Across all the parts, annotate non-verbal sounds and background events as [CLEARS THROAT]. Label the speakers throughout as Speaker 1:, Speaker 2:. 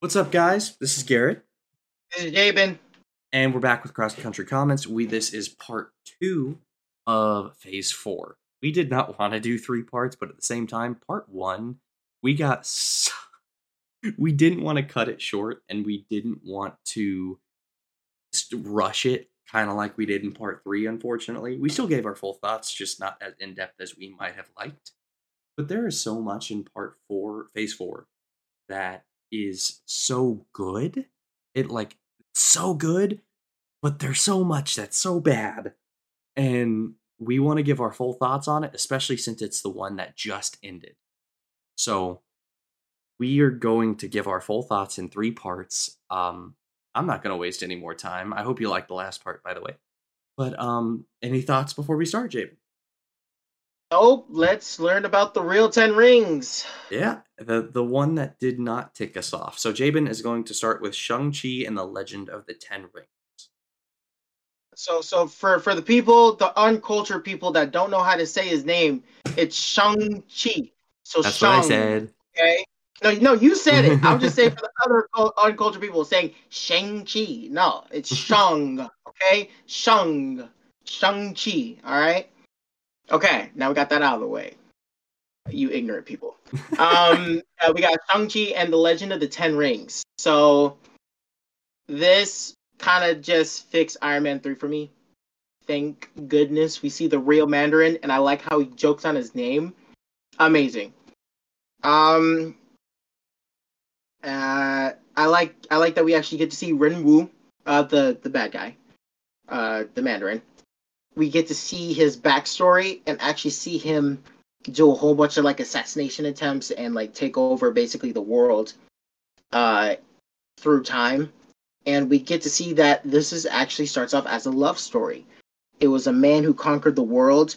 Speaker 1: What's up, guys? This is Garrett,
Speaker 2: This is Jabin.
Speaker 1: and we're back with Cross Country Comments. We this is part two of Phase Four. We did not [LAUGHS] want to do three parts, but at the same time, part one, we got so, [LAUGHS] we didn't want to cut it short, and we didn't want to rush it, kind of like we did in part three. Unfortunately, we still gave our full thoughts, just not as in depth as we might have liked. But there is so much in part four, Phase Four, that is so good. It like so good, but there's so much that's so bad. And we want to give our full thoughts on it, especially since it's the one that just ended. So we are going to give our full thoughts in three parts. Um, I'm not going to waste any more time. I hope you like the last part, by the way. But um, any thoughts before we start, Jabe?
Speaker 2: Oh, let's learn about the real Ten Rings.
Speaker 1: Yeah, the the one that did not tick us off. So Jabin is going to start with Shang Chi and the Legend of the Ten Rings.
Speaker 2: So, so for for the people, the uncultured people that don't know how to say his name, it's Shang Chi. So
Speaker 1: That's
Speaker 2: Shang,
Speaker 1: what I said.
Speaker 2: Okay. No, no, you said it. I'm just saying [LAUGHS] for the other uncultured people saying Shang Chi. No, it's Shang. Okay, Shang, Shang Chi. All right. Okay, now we got that out of the way. You ignorant people. Um, [LAUGHS] uh, we got Shang Chi and the Legend of the Ten Rings. So this kind of just fixed Iron Man three for me. Thank goodness we see the real Mandarin, and I like how he jokes on his name. Amazing. Um, uh, I like I like that we actually get to see Wenwu, uh, the the bad guy, uh, the Mandarin. We get to see his backstory and actually see him do a whole bunch of like assassination attempts and like take over basically the world, uh, through time. And we get to see that this is actually starts off as a love story. It was a man who conquered the world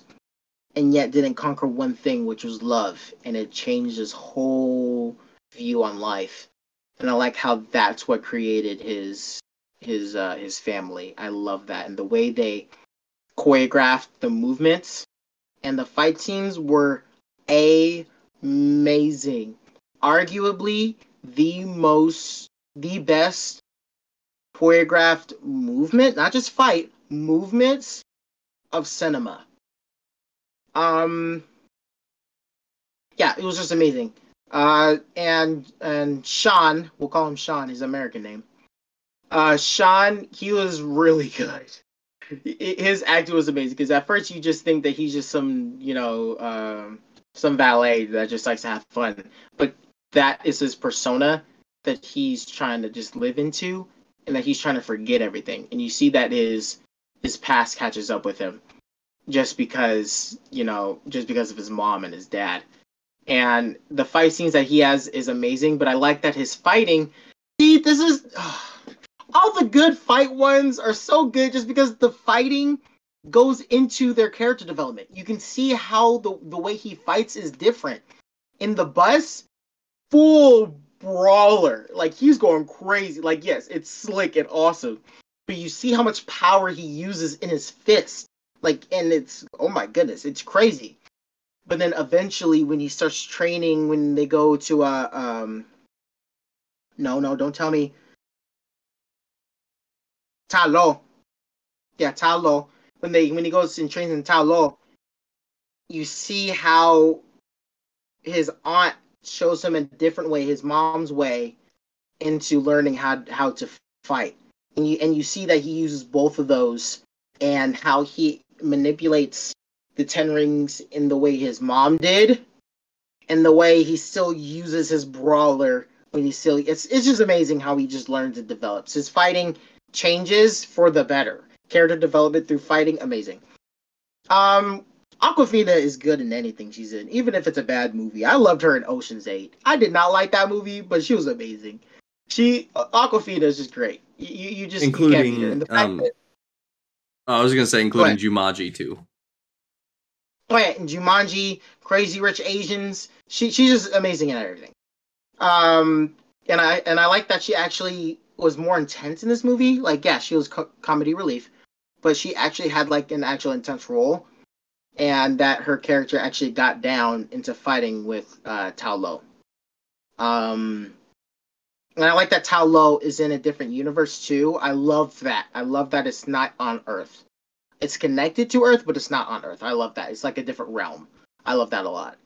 Speaker 2: and yet didn't conquer one thing, which was love, and it changed his whole view on life. And I like how that's what created his his uh, his family. I love that, and the way they choreographed the movements and the fight scenes were amazing. Arguably the most, the best choreographed movement, not just fight movements of cinema. Um, yeah, it was just amazing. Uh, and and Sean, we'll call him Sean, his American name. Uh, Sean, he was really [LAUGHS] good. His acting was amazing because at first you just think that he's just some, you know, um, some valet that just likes to have fun, but that is his persona that he's trying to just live into, and that he's trying to forget everything. And you see that his his past catches up with him just because you know just because of his mom and his dad and the fight scenes that he has is amazing but i like that his fighting see this is all the good fight ones are so good just because the fighting goes into their character development. You can see how the the way he fights is different. In the bus full brawler. Like he's going crazy. Like yes it's slick and awesome but you see how much power he uses in his fist like and it's oh my goodness it's crazy. But then eventually when he starts training when they go to uh um no no don't tell me Ta Lo. Yeah, Ta Lo. When they when he goes and trains in Ta Lo, you see how his aunt shows him a different way, his mom's way, into learning how how to fight. And you and you see that he uses both of those and how he manipulates the ten rings in the way his mom did and the way he still uses his brawler when he still it's it's just amazing how he just learns and develops. His fighting changes for the better. Character development through fighting, amazing. Um Awkwafina is good in anything she's in, even if it's a bad movie. I loved her in Ocean's Eight. I did not like that movie, but she was amazing. She Awkwafina is just great. You you, you just you can't beat her.
Speaker 1: Including,
Speaker 2: And the fact
Speaker 1: um,
Speaker 2: that
Speaker 1: I was gonna say including. Jumanji too.
Speaker 2: Oh yeah, and Jumanji, Crazy Rich Asians. She she's just amazing in everything. Um, and I and I like that she actually was more intense in this movie. Like, yeah, she was co- comedy relief, but she actually had like an actual intense role, and that her character actually got down into fighting with uh, Ta Lo. Um, And I like that Ta Lo is in a different universe too. I love that. I love that it's not on Earth. It's connected to Earth, but it's not on Earth. I love that. It's like a different realm. I love that a lot.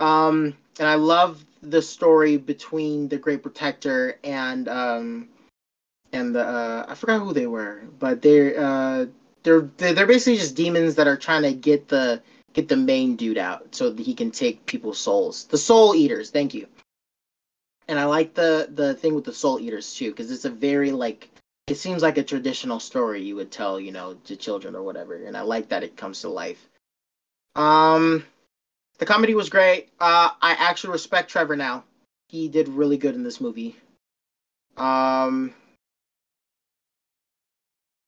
Speaker 2: Um, and I love the story between the Great Protector and um, and the uh, I forgot who they were, but they're uh, they're they're basically just demons that are trying to get the get the main dude out so that he can take people's souls. The soul eaters. Thank you. And I like the the thing with the soul eaters too because it's a very like it seems like a traditional story you would tell you know to children or whatever, and I like that it comes to life. Um, the comedy was great. Uh, I actually respect Trevor now. He did really good in this movie. Um,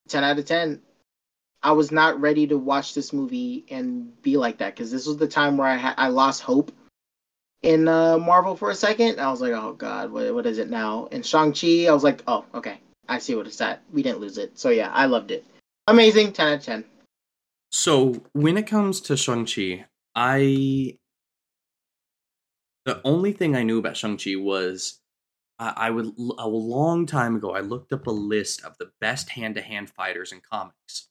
Speaker 2: ten out of ten. I was not ready to watch this movie and be like that because this was the time where I ha- I lost hope in uh, Marvel for a second. I was like, oh god, what what is it now? In Shang Chi, I was like, oh okay, I see what it's at. We didn't lose it, so yeah, I loved it. Amazing, ten out of ten.
Speaker 1: So when it comes to Shang Chi, I the only thing I knew about Shang Chi was I, would a long time ago I looked up a list of the best hand to hand fighters in comics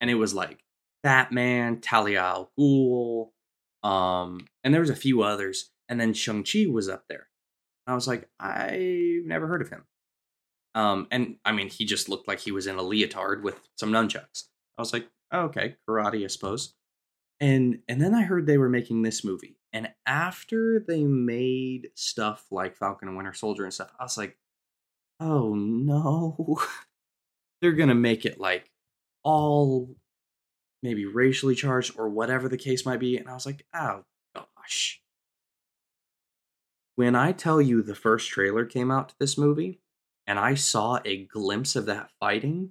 Speaker 1: and it was like Batman, Talia al Ghul, um, and there was a few others, and then Shang Chi was up there. I was like, I've never heard of him. Um, and I mean, he just looked like he was in a leotard with some nunchucks. I was like, oh, okay, karate, I suppose. And and then I heard they were making this movie, and after they made stuff like Falcon and Winter Soldier and stuff, I was like, oh no, [LAUGHS] they're gonna make it like all maybe racially charged or whatever the case might be. And I was like, oh gosh. When I tell you the first trailer came out to this movie and I saw a glimpse of that fighting,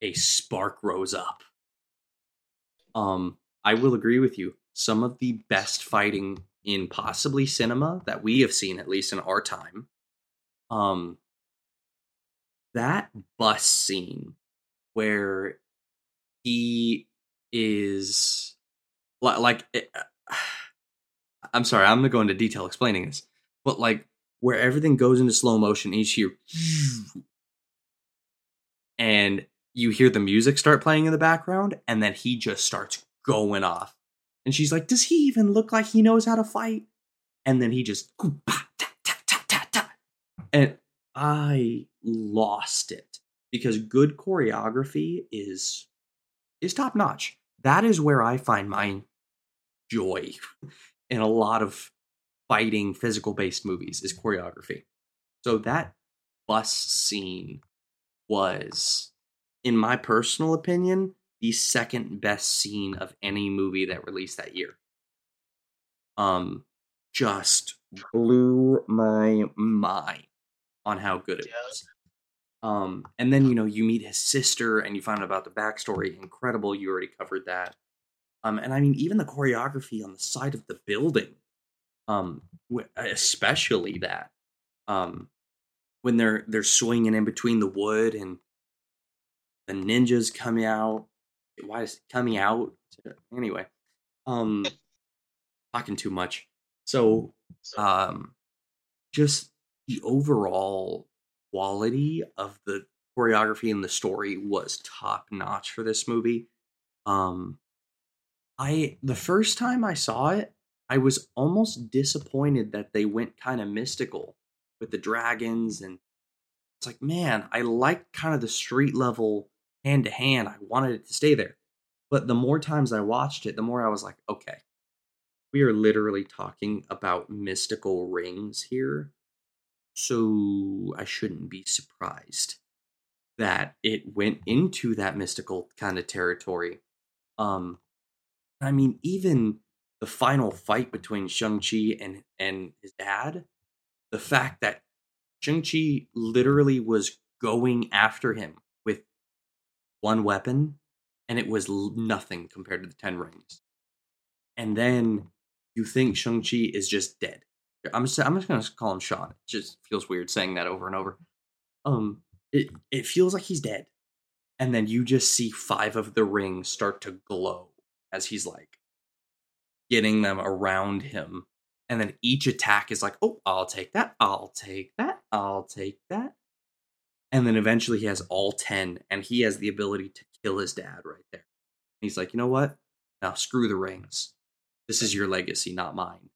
Speaker 1: a spark rose up. Um, I will agree with you. Some of the best fighting in possibly cinema that we have seen, at least in our time. Um, that bus scene where he is like it, eh, [SIGHS] I'm sorry, I'm gonna go into detail explaining this, but like where everything goes into slow motion, each hear and you hear the music start playing in the background, and then he just starts going off. And she's like, Does he even look like he knows how to fight? And then he just and I lost it because good choreography is is top notch. That is where I find my joy [LAUGHS] in a lot of fighting physical based movies is choreography. So that bus scene was in my personal opinion the second best scene of any movie that released that year. Um just blew my mind on how good it was. Um, and then you know you meet his sister and you find out about the backstory. Incredible, you already covered that. Um, and I mean even the choreography on the side of the building, um, especially that, um, when they're they're swinging in between the wood and the ninjas coming out. Why is it coming out? Anyway, um, talking too much. So, um, just the overall quality of the choreography and the story was top notch for this movie. Um I the first time I saw it, I was almost disappointed that they went kind of mystical with the dragons and it's like, man, I like kind of the street level hand to hand. I wanted it to stay there. But the more times I watched it, the more I was like, okay, we are literally talking about mystical rings here so I shouldn't be surprised that it went into that mystical kind of territory. Um, I mean, even the final fight between Shang-Chi and, and his dad, the fact that Shang-Chi literally was going after him one weapon and it was nothing compared to the Ten Rings. And then you think Shang-Chi is just dead. I'm just I'm just gonna call him Sean. It just feels weird saying that over and over. Um, it it feels like he's dead, and then you just see five of the rings start to glow as he's like getting them around him, and then each attack is like, oh, I'll take that, I'll take that, I'll take that. And then eventually he has all 10 and he has the ability to kill his dad right there. He's like, you know what? Now screw the rings. This is your legacy, not mine.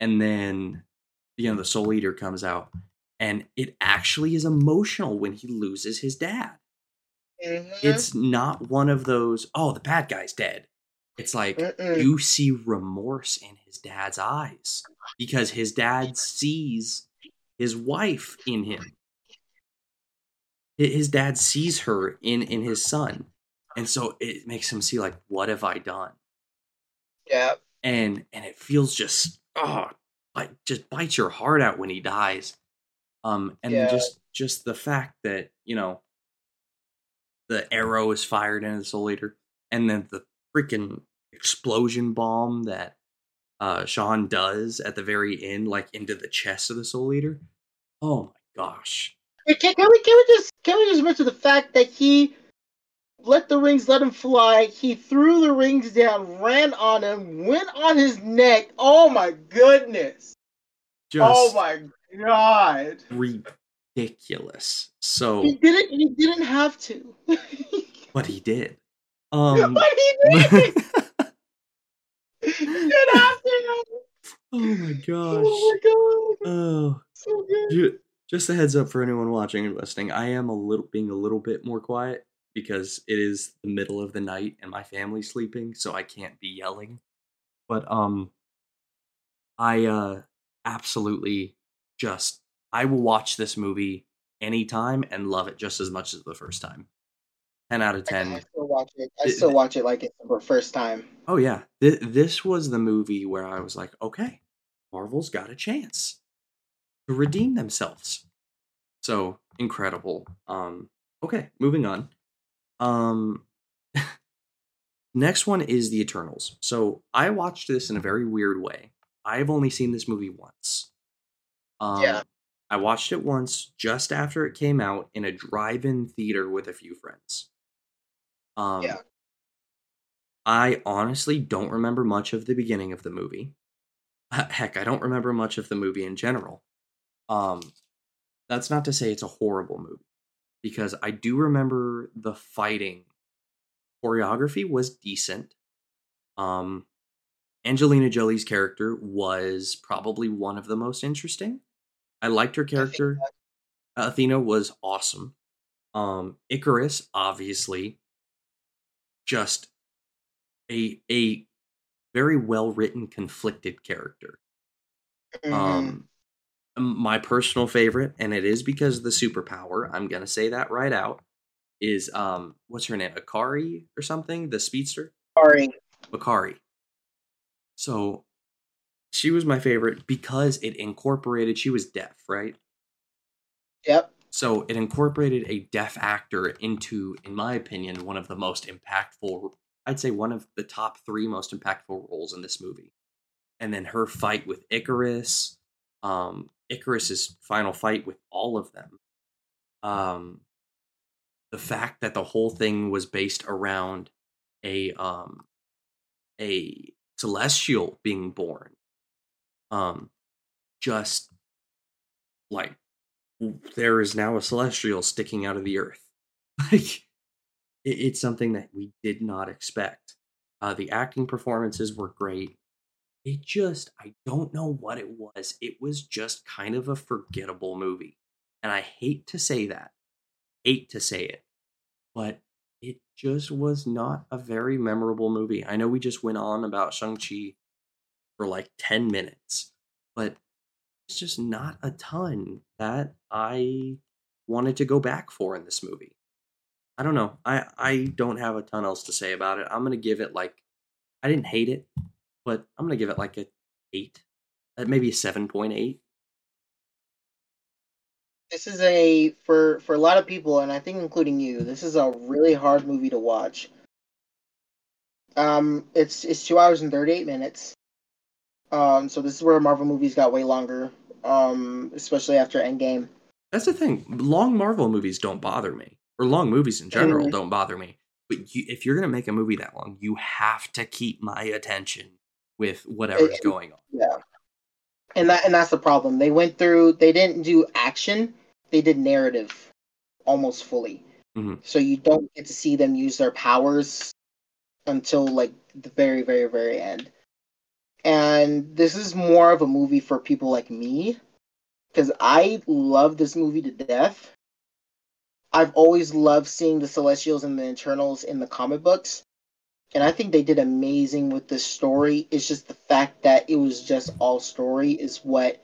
Speaker 1: And then, you know, the Soul Eater comes out and it actually is emotional when he loses his dad.
Speaker 2: Mhm.
Speaker 1: It's not one of those, oh, the bad guy's dead. It's like
Speaker 2: Mm-mm.
Speaker 1: you see remorse in his dad's eyes because his dad sees his wife in him. Hi- His dad sees her in in his son. And so it makes him see like what have I done?
Speaker 2: yeah.
Speaker 1: And and it feels just oh, like just bites your heart out when he dies. Um and
Speaker 2: Yeah.
Speaker 1: just just the fact that, you know, the arrow is fired into the soul eater and then the freaking explosion bomb that uh Sean does at the very end like into the chest of the soul eater oh my gosh
Speaker 2: Can, can we can we just can we just mention the fact that he let the rings let him fly? He threw the rings down, ran on him, went on his neck. Oh my goodness!
Speaker 1: just
Speaker 2: oh my god!
Speaker 1: ridiculous so
Speaker 2: He didn't. He didn't have to. [LAUGHS]
Speaker 1: but he did um [LAUGHS]
Speaker 2: but he did. didn't have to.
Speaker 1: oh my gosh
Speaker 2: Oh my god!
Speaker 1: oh
Speaker 2: So good.
Speaker 1: Ju- Just a heads up for anyone watching and listening. I am a little being a little bit more quiet because it is the middle of the night and my family's sleeping, so I can't be yelling. But um I uh absolutely just I will watch this movie anytime and love it just as much as the first time. 10 out of 10.
Speaker 2: I still watch it. I still watch it like it's the first time.
Speaker 1: Oh yeah, this was the movie where I was like, okay, Marvel's got a chance to redeem themselves. So incredible. Um, okay, moving on. Um, [LAUGHS] next one is the Eternals. So I watched this in a very weird way. I've only seen this movie once. Um,
Speaker 2: Yeah.
Speaker 1: I watched it once just after it came out in a drive-in theater with a few friends. Um,
Speaker 2: Yeah.
Speaker 1: I honestly don't remember much of the beginning of the movie. [LAUGHS] Heck, I don't remember much of the movie in general. Um, that's not to say it's a horrible movie, because I do remember the fighting. Choreography was decent. Um, Angelina Jolie's character was probably one of the most interesting. I liked her character. Athena was awesome. Um, Ikaris, obviously, just a a very well written, conflicted character.
Speaker 2: Mhm.
Speaker 1: Um, my personal favorite, and it is because of the superpower. I'm gonna say that right out. Is um, what's her name? Akari or something? The speedster.
Speaker 2: Akari.
Speaker 1: Bakari. So she was my favorite because it incorporated. She was deaf, right?
Speaker 2: Yep.
Speaker 1: So it incorporated a deaf actor into, in my opinion, one of the most impactful. I'd say one of the top three most impactful roles in this movie. And then her fight with Ikaris, um, Ikaris's final fight with all of them. Um, the fact that the whole thing was based around a um, a celestial being born, um, just like there is now a celestial sticking out of the earth. [LAUGHS] Like it, it's something that we did not expect. Uh, the acting performances were great. It just, I don't know what it was. It was just kind of a forgettable movie. And I hate to say that. Hate to say it. But it just was not a very memorable movie. I know we just went on about Shang-Chi for like 10 minutes, but it's just not a ton that I wanted to go back for in this movie. I don't know. I I don't have a ton else to say about it. I'm gonna give it like I didn't hate it, but I'm gonna give it like a eight, uh, maybe a seven point eight.
Speaker 2: This is a for for a lot of people, and I think including you. This is a really hard movie to watch. Um, it's it's two hours and thirty eight minutes. Um, so this is where Marvel movies got way longer. Um, especially after Endgame.
Speaker 1: That's the thing. Long Marvel movies don't bother me, or long movies in general
Speaker 2: Mhm.
Speaker 1: don't bother me. But you, if you're gonna make a movie that long, you have to keep my attention with whatever's
Speaker 2: It-
Speaker 1: going on.
Speaker 2: Yeah. and that and that's the problem. They went through. They didn't do action. They did narrative, almost fully.
Speaker 1: Mhm.
Speaker 2: So you don't get to see them use their powers until like the very, very, very end. And this is more of a movie for people like me, because I love this movie to death. I've always loved seeing the Celestials and the Eternals in the comic books and I think they did amazing with this story. It's just the fact that it was just all story is what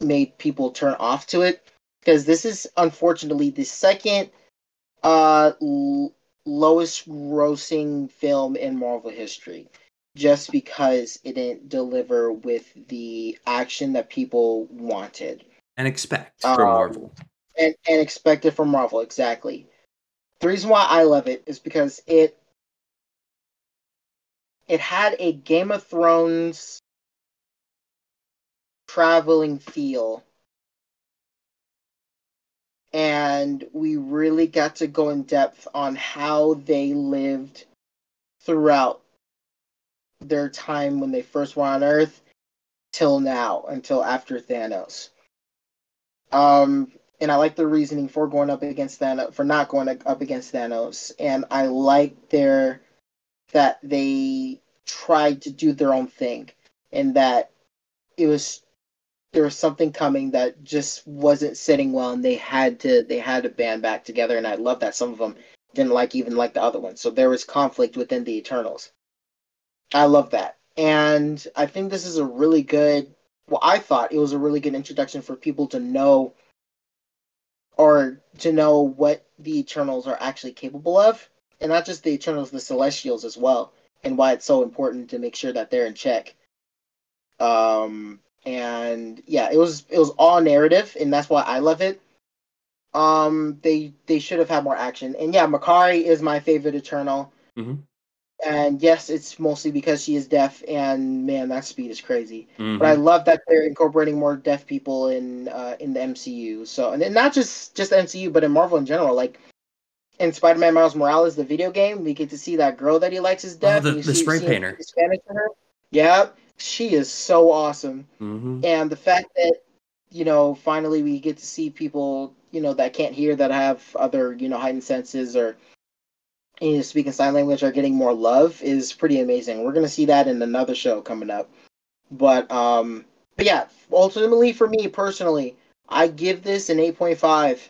Speaker 2: made people turn off to it because this is unfortunately the second uh l- lowest grossing film in Marvel history just because it didn't deliver with the action that people wanted
Speaker 1: And expect from
Speaker 2: Um,
Speaker 1: Marvel.
Speaker 2: and, and expected from Marvel exactly. The reason why I love it is because it it had a Game of Thrones traveling feel. And we really got to go in depth on how they lived throughout their time when they first were on Earth till now, until after Thanos. Um, and I like the reasoning for going up against Thanos, for not going up against Thanos. And I like their that they tried to do their own thing and that it was there was something coming that just wasn't sitting well and they had to they had to band back together and I love that some of them didn't like even like the other ones. So there was conflict within the Eternals. I love that. And I think this is a really good well, I thought it was a really good introduction for people to know or to know what the Eternals are actually capable of. And not just the Eternals, the Celestials as well, and why it's so important to make sure that they're in check. Um and yeah, it was it was all narrative and that's why I love it. Um they they should have had more action. And yeah, Makkari is my favorite Eternal.
Speaker 1: Mhm.
Speaker 2: And yes, it's mostly because she is deaf and man, that speed is crazy.
Speaker 1: Mhm.
Speaker 2: But I love that they're incorporating more deaf people in uh, in the MCU. So and then not just just the MCU, but in Marvel in general. Like in Spider-Man Miles Morales, the video game, we get to see that girl that he likes is deaf.
Speaker 1: Oh, the- the spray painter.
Speaker 2: Spanish to her. Yeah, she is so awesome.
Speaker 1: Mhm.
Speaker 2: And the fact that you know finally we get to see people you know that can't hear that have other you know heightened senses or you know, speaking sign language are getting more love is pretty amazing. We're gonna see that in another show coming up. But um, but yeah, ultimately for me personally, I give this an eight point five.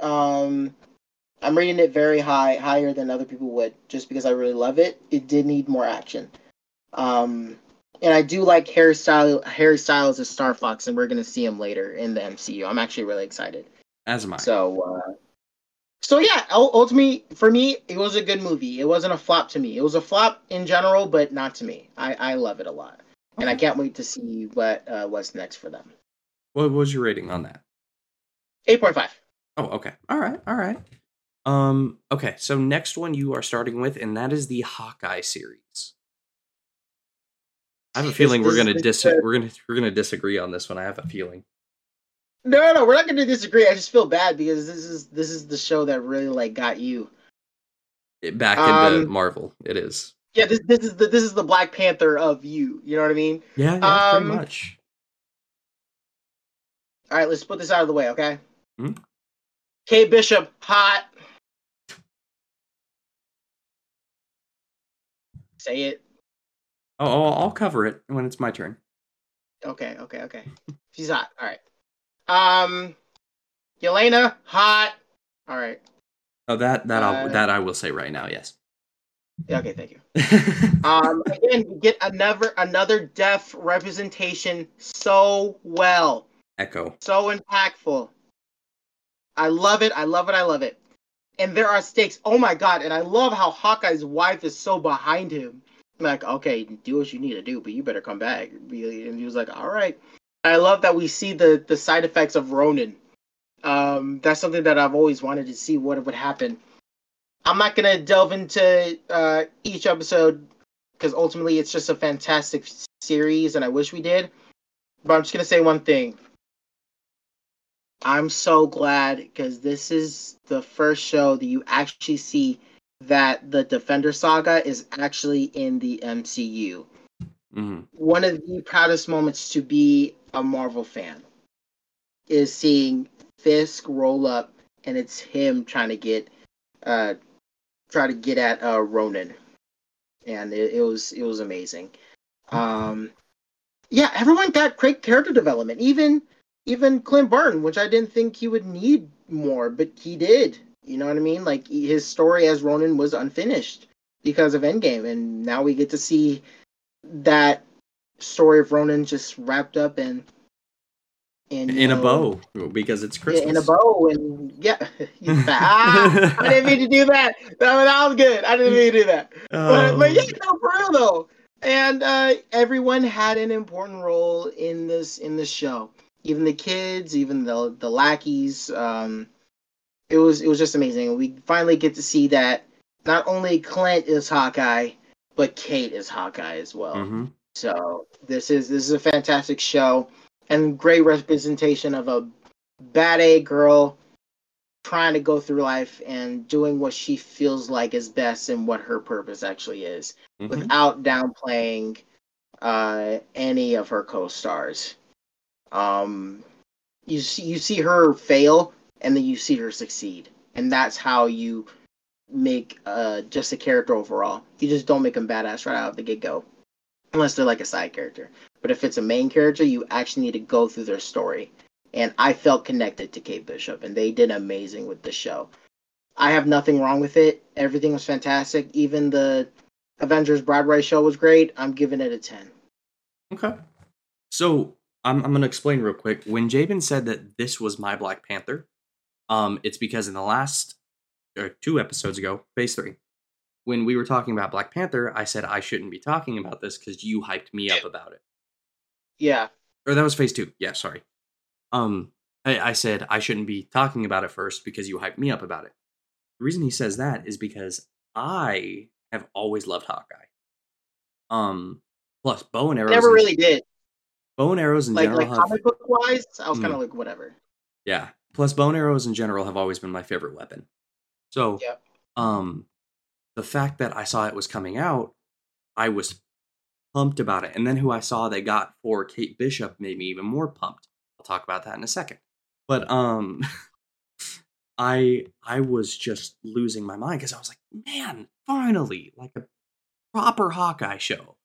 Speaker 2: Um, I'm rating it very high, higher than other people would, just because I really love it. It did need more action. Um, and I do like Harry Styles. Harry Styles as Starfox, and we're gonna see him later in the MCU. I'm actually really excited.
Speaker 1: As am I.
Speaker 2: So, uh, so yeah, ultimately for me, it was a good movie. It wasn't a flop to me. It was a flop in general, but not to me. I, I love it a lot, and I can't wait to see what uh, what's next for them.
Speaker 1: What was your rating on that?
Speaker 2: Eight point five.
Speaker 1: Oh, okay. All right. All right. Um, okay, so next one you are starting with, and that is the Hawkeye series. I have a
Speaker 2: This-
Speaker 1: feeling we're gonna dis
Speaker 2: uh,
Speaker 1: we're gonna we're gonna disagree on this one. I have a feeling.
Speaker 2: No, no, we're not going to disagree. I just feel bad because this is this is the show that really like got you.
Speaker 1: It- back into
Speaker 2: Um,
Speaker 1: Marvel, it is.
Speaker 2: Yeah, this this is the this is the Black Panther of you. You know what I mean?
Speaker 1: Yeah, yeah,
Speaker 2: um,
Speaker 1: pretty much.
Speaker 2: All right, let's put this out of the way, okay?
Speaker 1: Hmm?
Speaker 2: Kate Bishop, hot. Say it.
Speaker 1: Oh, oh, I'll cover it when it's my turn.
Speaker 2: Okay, okay, okay. [LAUGHS] She's hot. All right. Um, Yelena, hot. All right.
Speaker 1: Oh, that that I'll,
Speaker 2: Uh,
Speaker 1: that I will say right now. Yes.
Speaker 2: Yeah, okay, thank you. [LAUGHS] Um, again, we get another another deaf representation so well.
Speaker 1: Echo.
Speaker 2: so impactful. I love it. I love it. I love it. And there are stakes. Oh my god! And I love how Hawkeye's wife is so behind him. Like, okay, do what you need to do, but you better come back. And he was like, all right. I love that we see the the side effects of Ronin. Um, that's something that I've always wanted to see what would happen. I'm not gonna delve into uh, each episode because ultimately it's just a fantastic series, and I wish we did. But I'm just gonna say one thing. I'm so glad because this is the first show that you actually see that the Defender Saga is actually in the MCU.
Speaker 1: hmm
Speaker 2: one of the proudest moments to be a Marvel fan is seeing Fisk roll up and it's him trying to get uh try to get at uh Ronin. And it, it was it was amazing. Um yeah, everyone got great character development. Even even Clint Barton, which I didn't think he would need more, but he did. You know what I mean? Like his story as Ronin was unfinished because of Endgame, and now we get to see that story of Ronin just wrapped up in in, you
Speaker 1: In a bow because it's
Speaker 2: yeah,
Speaker 1: Christmas.
Speaker 2: in a bow, and yeah, [LAUGHS] ah, I didn't mean to do that. That, that was good. I didn't mean to do that. But, but yeah,
Speaker 1: Oh.
Speaker 2: no, for real though. And uh, everyone had an important role in this in this show. Even the kids, even the the lackeys. Um, it was it was just amazing. We finally get to see that not only Clint is Hawkeye, but Kate is Hawkeye as well.
Speaker 1: Mhm.
Speaker 2: So this is this is a fantastic show and great representation of a bad A girl trying to go through life and doing what she feels like is best and what her purpose actually is
Speaker 1: Mhm.
Speaker 2: without downplaying uh, any of her co-stars. Um, you see, you see her fail, and then you see her succeed, and that's how you make uh, just a character overall. You just don't make them badass right out of the get go, unless they're like a side character. But if it's a main character, you actually need to go through their story. And I felt connected to Kate Bishop, and they did amazing with the show. I have nothing wrong with it. Everything was fantastic. Even the Avengers Broadway show was great. I'm giving it a 10.
Speaker 1: Okay. So I'm I'm gonna explain real quick. When Jabin said that this was my Black Panther, um, it's because in the last or two episodes ago, phase three, when we were talking about Black Panther, I said I shouldn't be talking about this because you hyped me up about it.
Speaker 2: Yeah.
Speaker 1: Or that was phase two. Yeah, sorry. Um, I, I said I shouldn't be talking about it first because you hyped me up about it. The reason he says that is because I have always loved Hawkeye. Um, plus bow and arrows.
Speaker 2: Never really did.
Speaker 1: Bow and arrows in
Speaker 2: Like,
Speaker 1: general
Speaker 2: like
Speaker 1: have
Speaker 2: comic book wise, I was
Speaker 1: Mm.
Speaker 2: kind of like, whatever.
Speaker 1: Yeah. Plus bow and arrows in general have always been my favorite weapon. So
Speaker 2: Yep.
Speaker 1: um the fact that I saw it was coming out, I was pumped about it. And then who I saw they got for Kate Bishop made me even more pumped. I'll talk about that in a second. But um [LAUGHS] I I was just losing my mind because I was like, man, finally, like a proper Hawkeye show.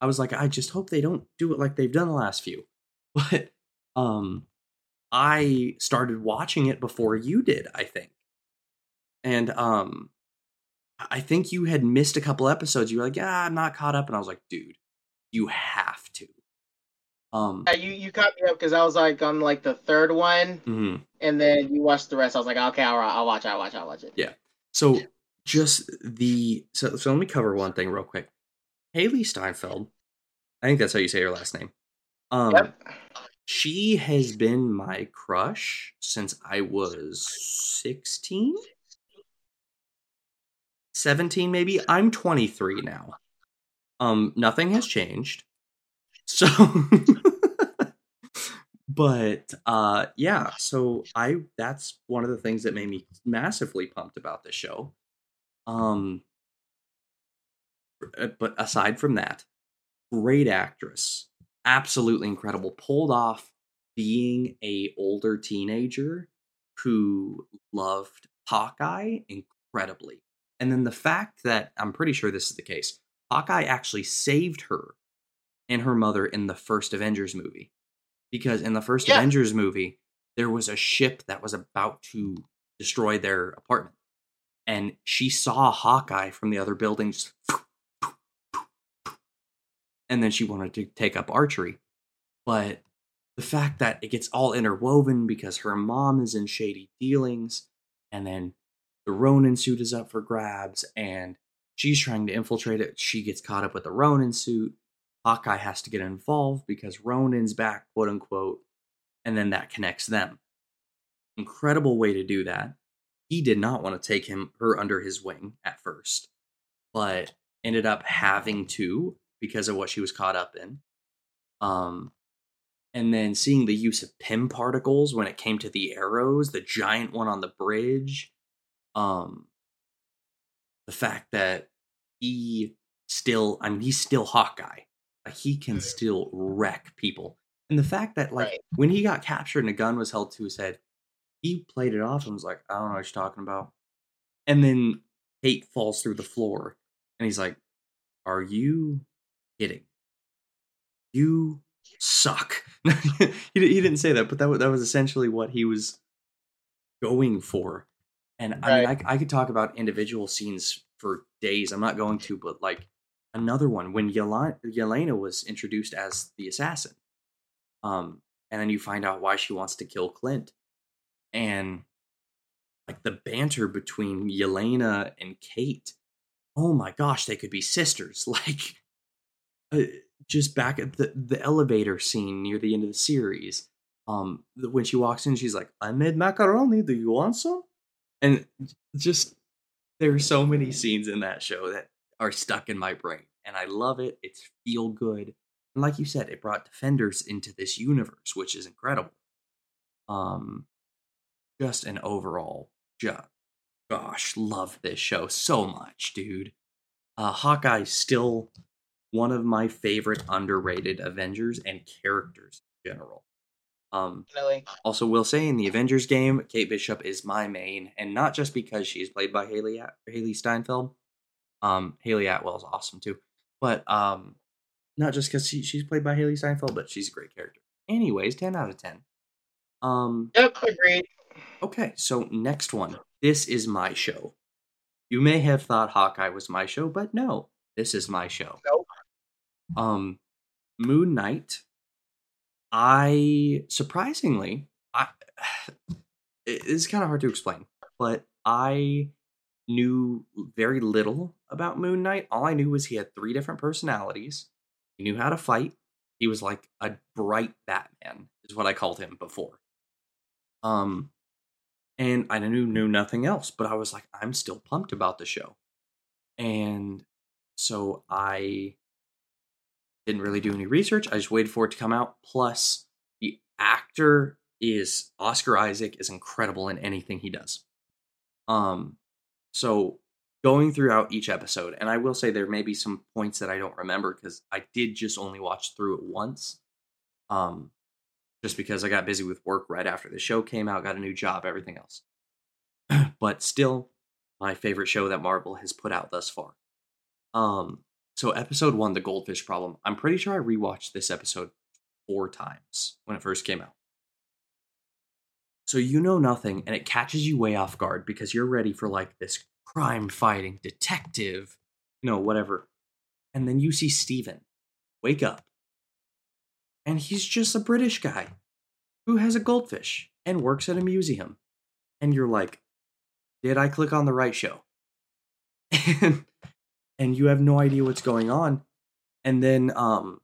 Speaker 1: I was like, I just hope they don't do it like they've done the last few. [LAUGHS] But um I started watching it before you did, I think. And um I think you had missed a couple episodes. You were like, "Yeah, I'm not caught up." And I was like, "Dude, you have to." Um
Speaker 2: Yeah, you, you caught me up because I was like on like the third one,
Speaker 1: mhm.
Speaker 2: and then you watched the rest. I was like, okay, all right, I'll watch, I'll watch, I'll watch it.
Speaker 1: Yeah. So just the so so let me cover one thing real quick. Hailee Steinfeld, I think that's how you say her last name. Um
Speaker 2: Yep.
Speaker 1: she has been my crush since I was 16 17 maybe? I'm 23 now. Um nothing has changed. So [LAUGHS] but uh yeah so I that's one of the things that made me massively pumped about this show. Um Uh, but aside from that great actress absolutely incredible. Pulled off being a older teenager who loved hawkeye incredibly. And then the fact that i'm pretty sure this is the case hawkeye actually saved her and her mother in the first avengers movie. Because in the first
Speaker 2: Yeah.
Speaker 1: avengers movie there was a ship that was about to destroy their apartment. And she saw hawkeye from the other buildings and then she wanted to take up archery. But the fact that it gets all interwoven because her mom is in shady dealings, and then the Ronin suit is up for grabs, and she's trying to infiltrate it. She gets caught up with the Ronin suit. Hawkeye has to get involved because Ronin's back, quote unquote, and then that connects them. Incredible way to do that. He did not want to take him her under his wing at first, but ended up having to because of what she was caught up in. Um, and then seeing the use of Pym particles when it came to the arrows, the giant one on the bridge, um, the fact that he still, I mean, he's still Hawkeye. he can
Speaker 2: Mhm.
Speaker 1: still wreck people. And the fact that like
Speaker 2: Right.
Speaker 1: when he got captured and a gun was held to his head, he played it off and was like, I don't know what you're talking about. And then Kate falls through the floor and he's like, Are you kidding? You suck. [LAUGHS] he, he didn't say that, but that, that was essentially what he was going for. And I mean, I, I could talk about individual scenes for days. I'm not going to, but like another one when Yelena, Yelena was introduced as the assassin. Um, and then you find out why she wants to kill Clint. And like the banter between Yelena and Kate. Oh my gosh, they could be sisters. [LAUGHS] Like just back at the, the elevator scene near the end of the series. Um, when she walks in, she's like, I made macaroni. Do you want some? And just there are so many scenes in that show that are stuck in my brain. And I love it. It's feel good. And like you said, it brought defenders into this universe, which is incredible. Um just an overall just gosh, love this show so much, dude. Uh Hawkeye's still one of my favorite underrated Avengers and characters in general. Um
Speaker 2: Definitely.
Speaker 1: also, will say in the Avengers game, Kate Bishop is my main, and not just because she's played by Haley At- Hailee Steinfeld. Um, Hayley Atwell is awesome too, but um, not just because she, she's played by Hailee Steinfeld, but she's a great character. Anyways, ten out of ten. Um,
Speaker 2: Yep, agreed.
Speaker 1: okay, so next one. This is my show. You may have thought Hawkeye was my show, but no, this is my show.
Speaker 2: Nope.
Speaker 1: Um, Moon Knight. I surprisingly, I [SIGHS] it's kind of hard to explain, but I knew very little about Moon Knight. All I knew was he had three different personalities. He knew how to fight. He was like a bright Batman, is what I called him before. Um, and I knew knew nothing else, but I was like, I'm still pumped about the show, and so I didn't really do any research. I just waited for it to come out. Plus, the actor is Oscar Isaac is incredible in anything he does. Um, so going throughout each episode, and I will say there may be some points that I don't remember because I did just only watch through it once. Um, just because I got busy with work right after the show came out, got a new job, everything else. [CLEARS THROAT] but still, my favorite show that Marvel has put out thus far. Um, so episode one, the goldfish problem. I'm pretty sure I rewatched this episode four times when it first came out. So you know nothing, and it catches you way off guard because you're ready for like this crime fighting detective, you know, whatever. And then you see Steven wake up, and he's just a British guy who has a goldfish and works at a museum. And you're like, did I click on the right show? [LAUGHS] And and you have no idea what's going on. And then um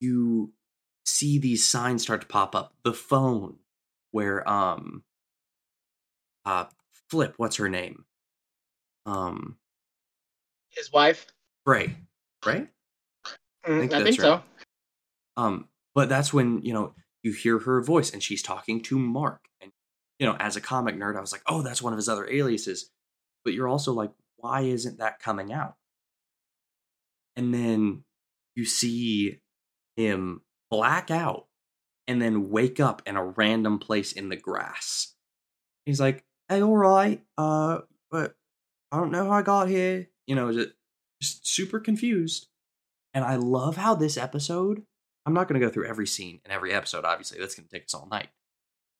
Speaker 1: you see these signs start to pop up. The phone where um uh Flip, what's her name? Um
Speaker 2: His wife.
Speaker 1: Ray. Right?
Speaker 2: Mm,
Speaker 1: think
Speaker 2: I think
Speaker 1: right.
Speaker 2: so.
Speaker 1: Um, but that's when, you know, you hear her voice and she's talking to Mark. And, you know, as a comic nerd, I was like, oh, that's one of his other aliases. But you're also like, why isn't that coming out? And then you see him black out and then wake up in a random place in the grass. He's like, hey, all right, uh, but I don't know how I got here. You know, just, just super confused. And I love how this episode, I'm not going to go through every scene in every episode, obviously, that's going to take us all night.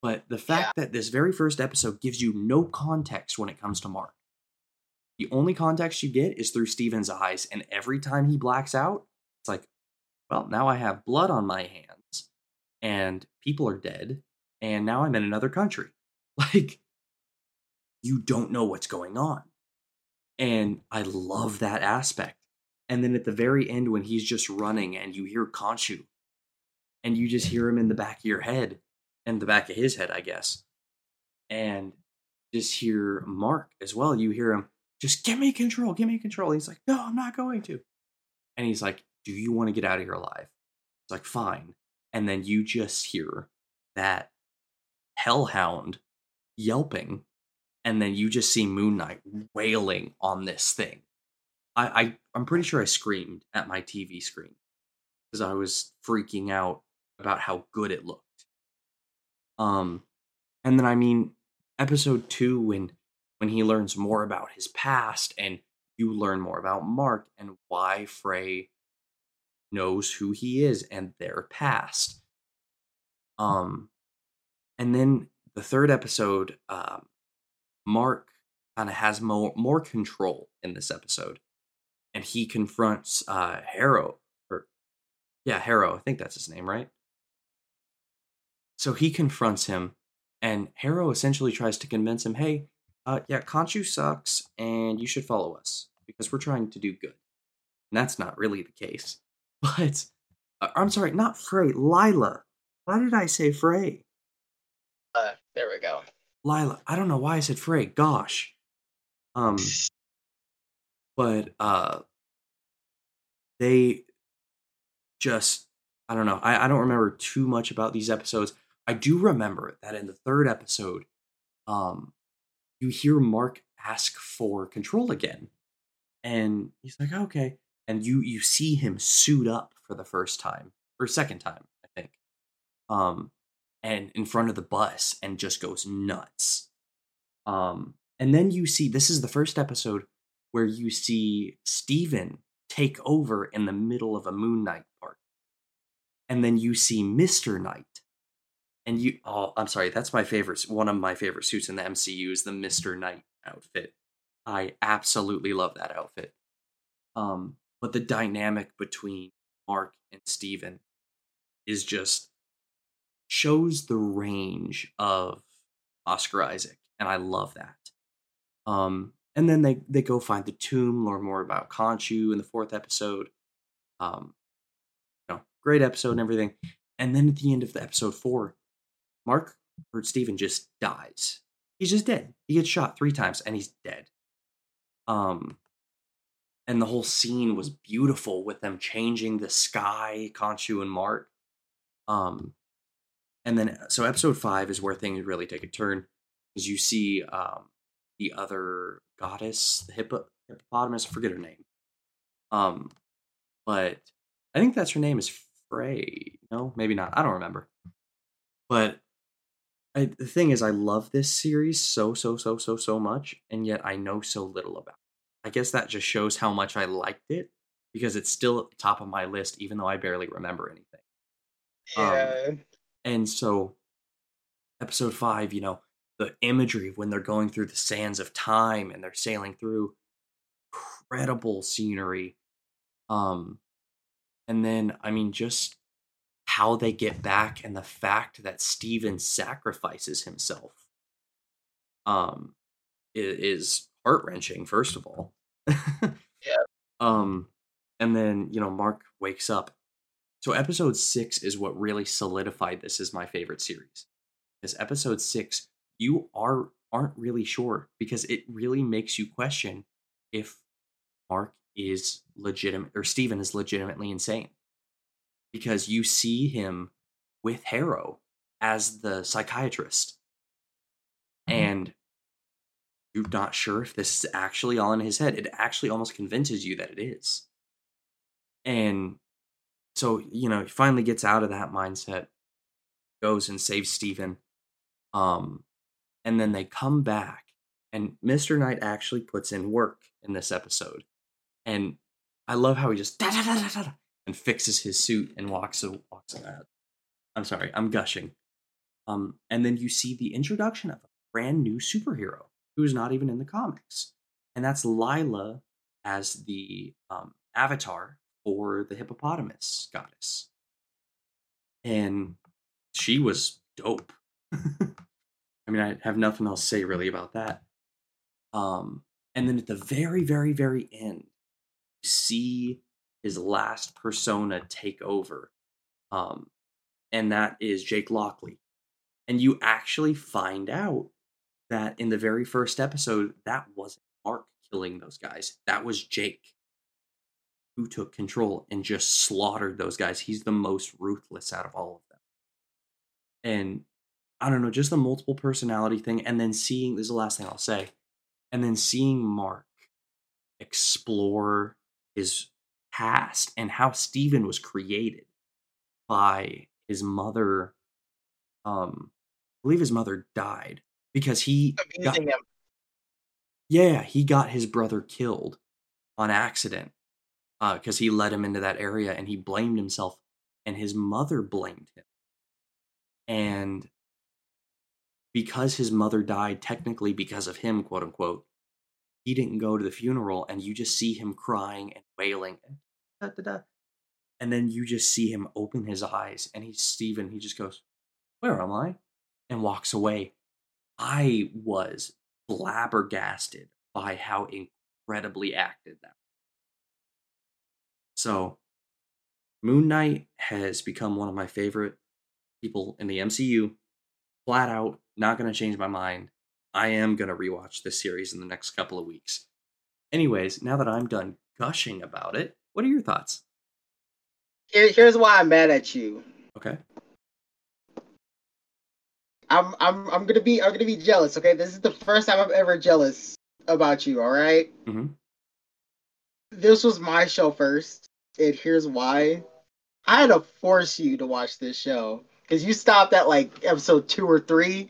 Speaker 1: But the fact that this very first episode gives you no context when it comes to Mark. The only context you get is through Steven's eyes, and every time he blacks out, it's like, well, now I have blood on my hands, and people are dead, and now I'm in another country. [LAUGHS] Like, you don't know what's going on. And I love that aspect. And then at the very end, when he's just running and you hear Khonshu, and you just hear him in the back of your head, and the back of his head, I guess, and just hear Mark as well. You hear him, just give me control, give me control. he's like, no, I'm not going to. And he's like, do you want to get out of here alive? It's like, fine. And then you just hear that hellhound yelping, and then you just see Moon Knight wailing on this thing. I, I I'm pretty sure I screamed at my TV screen because I was freaking out about how good it looked. Um, and then I mean, episode two when when he learns more about his past and you learn more about Mark and why Frey knows who he is and their past. Um, and then the third episode, um, Mark kind of has more more control in this episode, and he confronts uh, Harrow, or yeah, Harrow. I think that's his name, right? So he confronts him, and Harrow essentially tries to convince him, "Hey, uh, yeah, Khonshu sucks, and you should follow us because we're trying to do good." And that's not really the case. [LAUGHS] But uh, I'm sorry, not Frey, Lila. Why did I say Frey?
Speaker 2: Uh, there we go.
Speaker 1: Lila. I don't know why I said Frey. Gosh. Um, but uh, they just I don't know. I, I don't remember too much about these episodes. I do remember that in the third episode, um, you hear Mark ask for control again, and he's like, "Okay," and you you see him suit up for the first time or second time, I think, um, and in front of the bus, and just goes nuts. Um, and then you see this is the first episode where you see Steven take over in the middle of a Moon Knight part. And then you see Mr. Knight. And you oh, I'm sorry, that's my favorite one of my favorite suits in the MCU is the Mr. Knight outfit. I absolutely love that outfit. Um, but the dynamic between Mark and Steven is just shows the range of Oscar Isaac, and I love that. Um, and then they they go find the tomb, learn more about Khonshu in the fourth episode. Um, you know, great episode and everything. And then at the end of the episode four, Mark or Steven just dies. He's just dead. He gets shot three times and he's dead. Um, and the whole scene was beautiful with them changing the sky, Khonshu and Mark. Um, and then so episode five is where things really take a turn, because you see um the other goddess, the hippo, hippopotamus, I forget her name. Um, but I think that's her name is Frey. No, maybe not. I don't remember. But I, the thing is, I love this series so, so, so, so, so much, and yet I know so little about it. I guess that just shows how much I liked it because it's still at the top of my list, even though I barely remember anything.
Speaker 2: Yeah.
Speaker 1: Um, and so, episode five, you know, the imagery of when they're going through the sands of time and they're sailing through incredible scenery um and then i mean just how they get back and the fact that steven sacrifices himself um is heart-wrenching first of all. [LAUGHS]
Speaker 2: Yeah.
Speaker 1: Um and then you know mark wakes up. So episode six is what really solidified this as my favorite series. Because episode six you are aren't really sure because it really makes you question if Mark is legitimate or Steven is legitimately insane. Because you see him with Harrow as the psychiatrist. Mm-hmm. And you're not sure if this is actually all in his head. It actually almost convinces you that it is. And so, you know, he finally gets out of that mindset, goes and saves Steven. Um, and then they come back and Mr. Knight actually puts in work in this episode. And I love how he just da, da, da, and fixes his suit and walks walks out. I'm sorry, I'm gushing. Um, and then you see the introduction of a brand new superhero who's not even in the comics, and that's Lila as the um, avatar for the hippopotamus goddess, and she was dope. [LAUGHS] I mean, I have nothing else to say really about that. Um, and then at the very, very, very end, you see his last persona take over. Um, and that is Jake Lockley. And you actually find out that in the very first episode, that wasn't Mark killing those guys. That was Jake who took control and just slaughtered those guys. He's the most ruthless out of all of them. And I don't know, just the multiple personality thing, and then seeing this is the last thing I'll say, and then seeing Mark explore his past and how Steven was created by his mother. Um, I believe his mother died because he got,
Speaker 2: him.
Speaker 1: yeah, he got his brother killed on accident Uh because he led him into that area and he blamed himself and his mother blamed him. And because his mother died, technically because of him, quote unquote, he didn't go to the funeral and you just see him crying and wailing and da, da, da. And then you just see him open his eyes and he's Steven. He just goes, Where am I? And walks away. I was blabbergasted by how incredibly acted that. So, Moon Knight has become one of my favorite people in the MCU. Flat out, not going to change my mind. I am going to rewatch this series in the next couple of weeks. Anyways, now that I'm done gushing about it, what are your thoughts?
Speaker 2: Here, here's why I'm mad at you.
Speaker 1: Okay.
Speaker 2: I'm I'm I'm gonna be I'm gonna be jealous. Okay, this is the first time I'm ever jealous about you. All right?
Speaker 1: Mhm.
Speaker 2: This was my show first, and here's why. I had to force you to watch this show because you stopped at like episode two or three,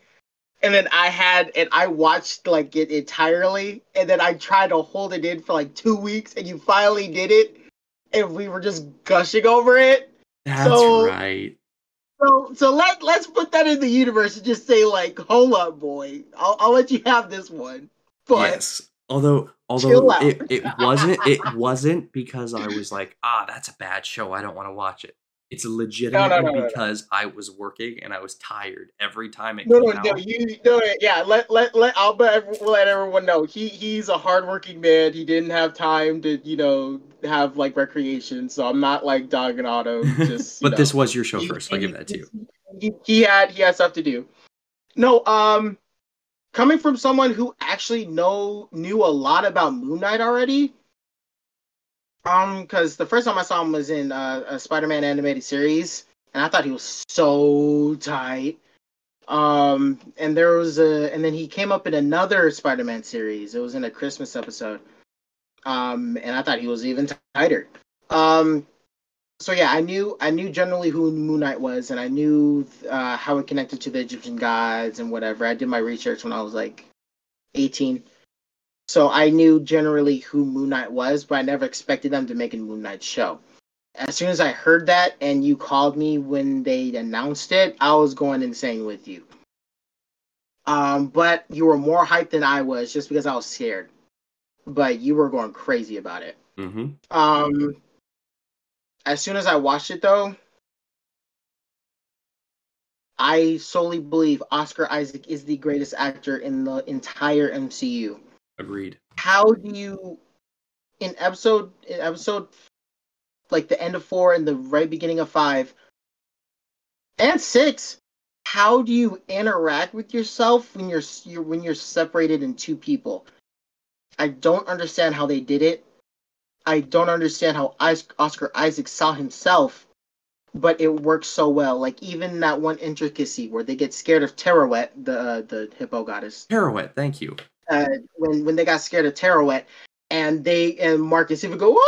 Speaker 2: and then I had and I watched like it entirely, and then I tried to hold it in for like two weeks, and you finally did it, and we were just gushing over it.
Speaker 1: That's
Speaker 2: So-
Speaker 1: right.
Speaker 2: So so let let's put that in the universe and just say like, hold up, boy. I'll I'll let you have this one. But
Speaker 1: yes. Although although it, it wasn't it wasn't because I was like, ah, that's a bad show. I don't want to watch it. It's legitimately
Speaker 2: no, no, no.
Speaker 1: because I was working and I was tired every time it
Speaker 2: no
Speaker 1: came
Speaker 2: no
Speaker 1: out.
Speaker 2: no you no yeah let let let I'll let, let everyone know he he's a hardworking man. He didn't have time to you know have like recreation. So I'm not like dogging Otto. [LAUGHS] Just
Speaker 1: but this was your show
Speaker 2: He-
Speaker 1: first. I'll give that to you.
Speaker 2: He, he had he had stuff to do. No, um, coming from someone who actually know knew a lot about Moon Knight already. Um, because the first time I saw him was in uh, a Spider-Man animated series, and I thought he was so tight. Um, and there was a, and then he came up in another Spider-Man series. It was in a Christmas episode. Um, and I thought he was even tighter. Um, so yeah, I knew I knew generally who Moon Knight was, and I knew uh, how it connected to the Egyptian gods and whatever. I did my research when I was like eighteen, so I knew generally who Moon Knight was, but I never expected them to make a Moon Knight show. As soon as I heard that, and you called me when they announced it, I was going insane with you. Um, but you were more hyped than I was, just because I was scared. But you were going crazy about it.
Speaker 1: hmm
Speaker 2: Um, as soon as I watched it, though, I solely believe Oscar Isaac is the greatest actor in the entire MCU.
Speaker 1: Agreed.
Speaker 2: How do you, in episode, in episode, like the end of four and the right beginning of five, and six, how do you interact with yourself when you're, you're when you're separated in two people? I don't understand how they did it. I don't understand how Oscar Isaac saw himself, but it works so well. Like even that one intricacy where they get scared of Terawet, the uh, the hippo goddess,
Speaker 1: Taweret, thank you.
Speaker 2: Uh, when when they got scared of Terawet, and they and Marcus even go,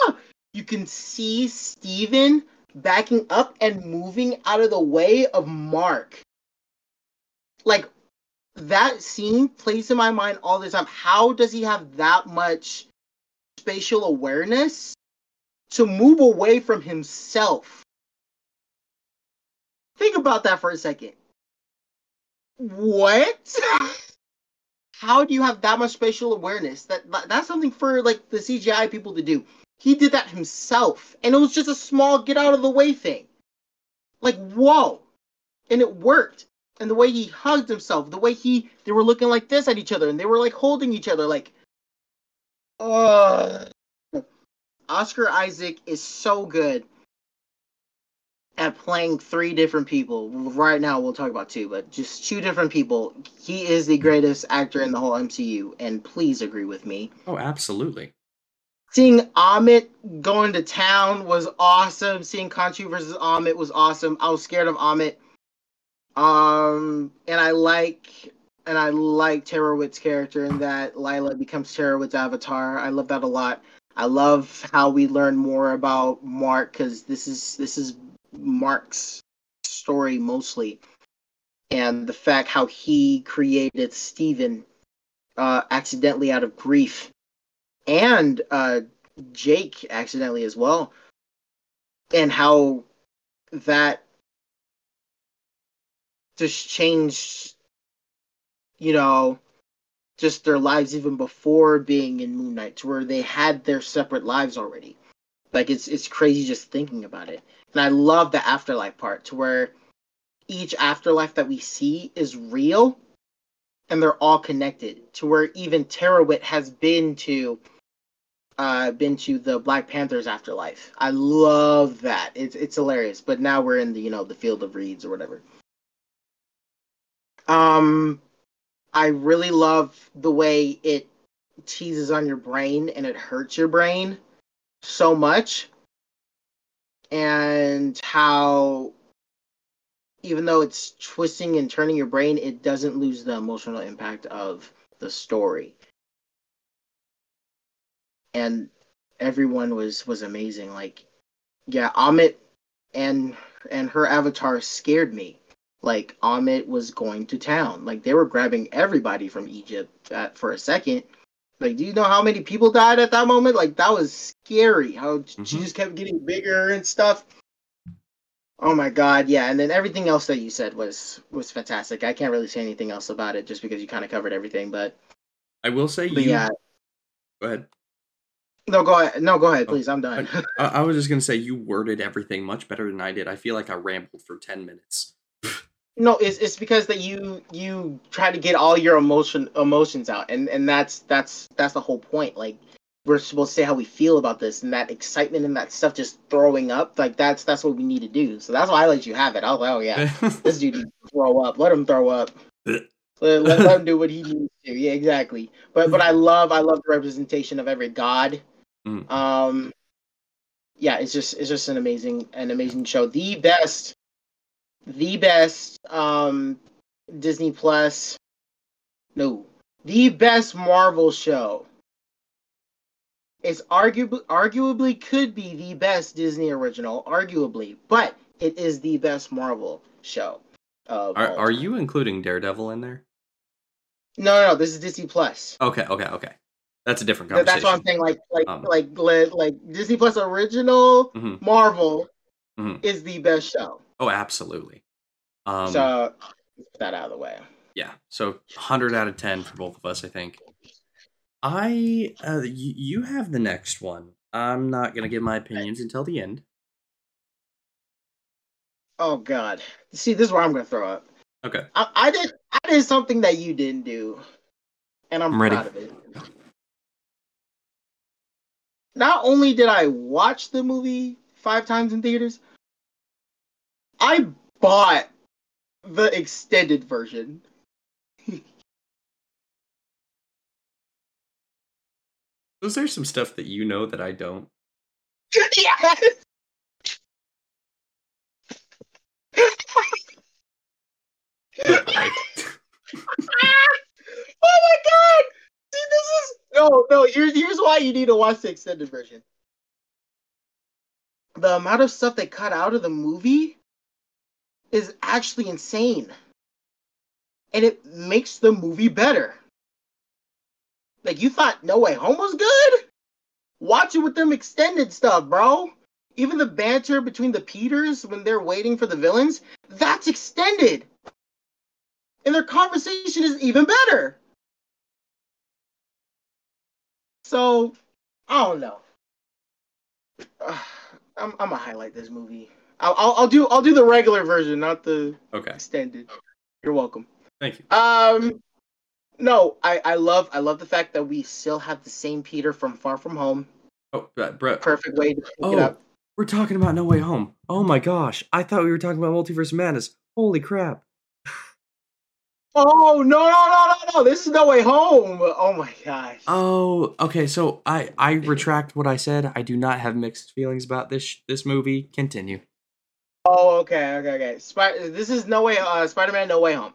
Speaker 2: "Ah!" you can see Steven backing up and moving out of the way of Mark. Like that scene plays in my mind all the time. How does he have that much spatial awareness to move away from himself? Think about that for a second. What? [LAUGHS] How do you have that much spatial awareness? That that- that's something for like the CGI people to do. He did that himself, and it was just a small get out of the way thing. Like whoa, and it worked. And the way he hugged himself, the way he they were looking like this at each other, and they were like holding each other, like. Uh, Oscar Isaac is so good at playing three different people. Right now, we'll talk about two, but just two different people. He is the greatest actor in the whole MCU, and please agree with me.
Speaker 1: Oh, absolutely.
Speaker 2: Seeing Ammit going to town was awesome. Seeing Khonshu versus Ammit was awesome. I was scared of Ammit. Um, and I like and I like Taweret's character in that Lila becomes Taweret's avatar. I love that a lot. I love how we learn more about Mark because this is this is Mark's story mostly, and the fact how he created Steven uh, accidentally out of grief, and uh, Jake accidentally as well, and how that just changed, you know, just their lives even before being in Moon Knight, where they had their separate lives already. Like it's it's crazy just thinking about it. And I love the afterlife part, to where each afterlife that we see is real, and they're all connected. To where even Tara has been to uh, been to the Black Panther's afterlife. I love that. It's it's hilarious. But now we're in the you know the field of reeds or whatever. Um, I really love the way it teases on your brain and it hurts your brain so much, and how even though it's twisting and turning your brain, it doesn't lose the emotional impact of the story and everyone was was amazing. Like, yeah, Ammit and and her avatar scared me. Like Ammit was going to town. Like they were grabbing everybody from Egypt at, for a second. Like, do you know how many people died at that moment? Like that was scary. How mm-hmm. she just kept getting bigger and stuff. Oh my god, yeah, and then everything else that you said was was fantastic. I can't really say anything else about it just because you kind of covered everything, but
Speaker 1: I will say you
Speaker 2: yeah.
Speaker 1: Go ahead.
Speaker 2: No, go ahead. No, go ahead, oh, please. I'm done.
Speaker 1: I, I, was just gonna say you worded everything much better than I did. I feel like I rambled for ten minutes.
Speaker 2: No, it's it's because that you you try to get all your emotion emotions out, and and that's that's that's the whole point. Like we're supposed to say how we feel about this, and that excitement and that stuff just throwing up. Like that's that's what we need to do. So that's why I let you have it. I was like, oh yeah, [LAUGHS] this dude needs to throw up. Let him throw up. [LAUGHS] let, let, let him do what he needs to. Yeah, exactly. But but I love I love the representation of every god Mm. Um, yeah, it's just it's just an amazing an amazing show. The best, the best um, Disney Plus. No, the best Marvel show. It's arguably arguably could be the best Disney original, arguably, but it is the best Marvel show.
Speaker 1: are are you including Daredevil in there?
Speaker 2: No, no, no, this is Disney Plus.
Speaker 1: Okay, okay, okay. That's a different conversation.
Speaker 2: That's what I'm saying. Like, like, um, like, like Disney Plus original mm-hmm. Marvel mm-hmm. is the best show.
Speaker 1: Oh, absolutely. Um,
Speaker 2: so put that out of the way.
Speaker 1: Yeah. So 100 out of 10 for both of us, I think. I, uh, y- you have the next one. I'm not gonna give my opinions until the end.
Speaker 2: Oh God! See, this is where I'm gonna throw up.
Speaker 1: Okay.
Speaker 2: I, I did. I did something that you didn't do, and I'm, I'm proud ready. of it not only did I watch the movie five times in theaters, I bought the extended version. [LAUGHS]
Speaker 1: Was there some stuff that you know that I don't?
Speaker 2: yes. [LAUGHS] oh my god! See, this is no, no. Here's here's why you need to watch the extended version. The amount of stuff they cut out of the movie is actually insane, and it makes the movie better. Like you thought No Way Home was good? Watch it with them extended stuff, bro. Even the banter between the Peters when they're waiting for the villains, that's extended. And their conversation is even better. So I don't know. Uh, [SIGHS] I'm, I'm gonna highlight this movie. I'll, I'll, I'll do I'll do the regular version, not the
Speaker 1: okay
Speaker 2: extended. You're welcome.
Speaker 1: Thank you.
Speaker 2: Um, no, I I love I love the fact that we still have the same Peter from Far From Home.
Speaker 1: Oh, bro.
Speaker 2: Perfect way to pick
Speaker 1: oh,
Speaker 2: it up.
Speaker 1: We're talking about No Way Home. Oh my gosh, I thought we were talking about Multiverse Madness. Holy crap!
Speaker 2: Oh no no no no no! This is no way home. Oh my gosh.
Speaker 1: Oh, okay. So I I retract what I said. I do not have mixed feelings about this this movie. Continue.
Speaker 2: Oh okay okay okay. Spy- this is no way. Uh, Spider Man No Way Home.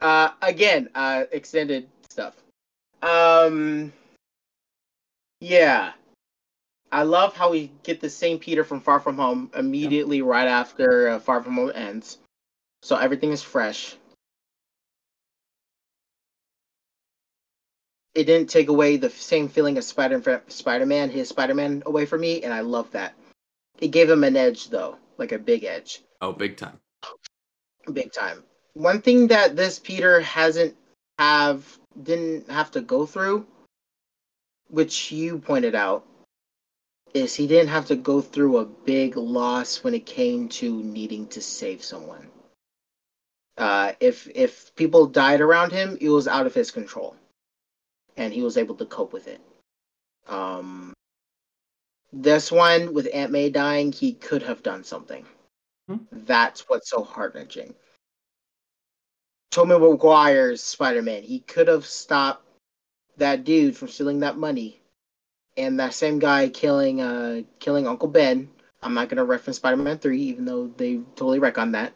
Speaker 2: Uh, again, uh, extended stuff. Um, yeah, I love how we get the same Peter from Far From Home immediately right after uh, Far From Home ends, so everything is fresh. It didn't take away the same feeling of Spider Spider Man, his Spider Man, away from me, and I love that. It gave him an edge though, like a big edge.
Speaker 1: Oh, big time.
Speaker 2: Big time. One thing that this Peter hasn't have didn't have to go through, which you pointed out, is he didn't have to go through a big loss when it came to needing to save someone. Uh, if if people died around him, it was out of his control, and he was able to cope with it. Um, this one with Aunt May dying, he could have done something. Hmm. That's what's so heart wrenching. Tobey Maguire's Spider Man, he could have stopped that dude from stealing that money, and that same guy killing uh killing Uncle Ben. I'm not gonna reference Spider Man three, even though they totally wreck on that.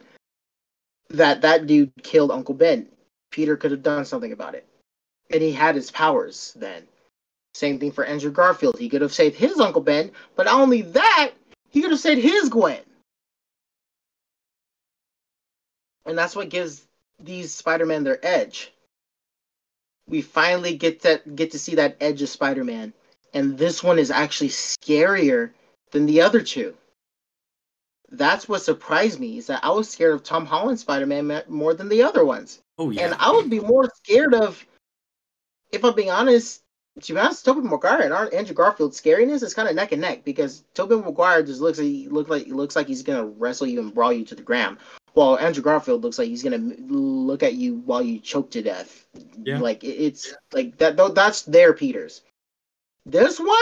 Speaker 2: That that dude killed Uncle Ben. Peter could have done something about it, and he had his powers then. Same thing for Andrew Garfield. He could have saved his Uncle Ben, but not only that, he could have saved his Gwen. And that's what gives these Spider-Man their edge. We finally get that get to see that edge of Spider-Man, and this one is actually scarier than the other two. That's what surprised me is that I was scared of Tom Holland Spider-Man more than the other ones.
Speaker 1: Oh yeah.
Speaker 2: And I would be more scared of, if I'm being honest, to be honest, Tobey Maguire and Andrew Garfield's scariness is kind of neck and neck because Tobey Maguire just looks like he look like looks like he's gonna wrestle you and brawl you to the ground, while Andrew Garfield looks like he's gonna look at you while you choke to death. Yeah. Like it's like that. That's their Peters. This one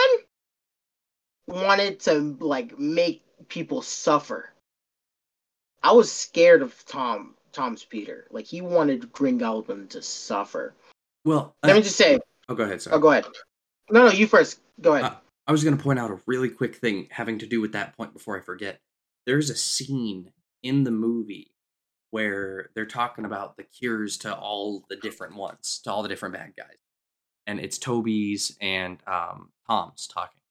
Speaker 2: wanted to like make people suffer. I was scared of Tom Tom's Peter. Like he wanted Green Goblin to suffer.
Speaker 1: Well,
Speaker 2: let me just say
Speaker 1: Oh, go ahead. Sorry.
Speaker 2: Oh, go ahead. No, no, you first. Go ahead. Uh,
Speaker 1: I was going to point out a really quick thing having to do with that point before I forget. There's a scene in the movie where they're talking about the cures to all the different ones, to all the different bad guys. And it's Tobey's and um, Tom's talking.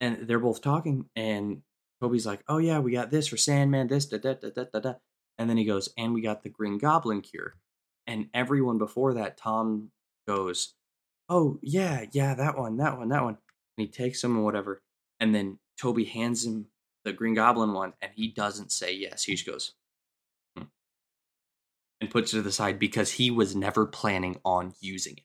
Speaker 1: And they're both talking, and Tobey's like, Oh, yeah, we got this for Sandman, this, da da da da da da. And then he goes, And we got the Green Goblin cure. And everyone before that, Tom goes, oh yeah, yeah, that one, that one, that one. And he takes them or whatever. And then Tobey hands him the Green Goblin one, and he doesn't say yes. He just goes hmm, and puts it to the side because he was never planning on using it.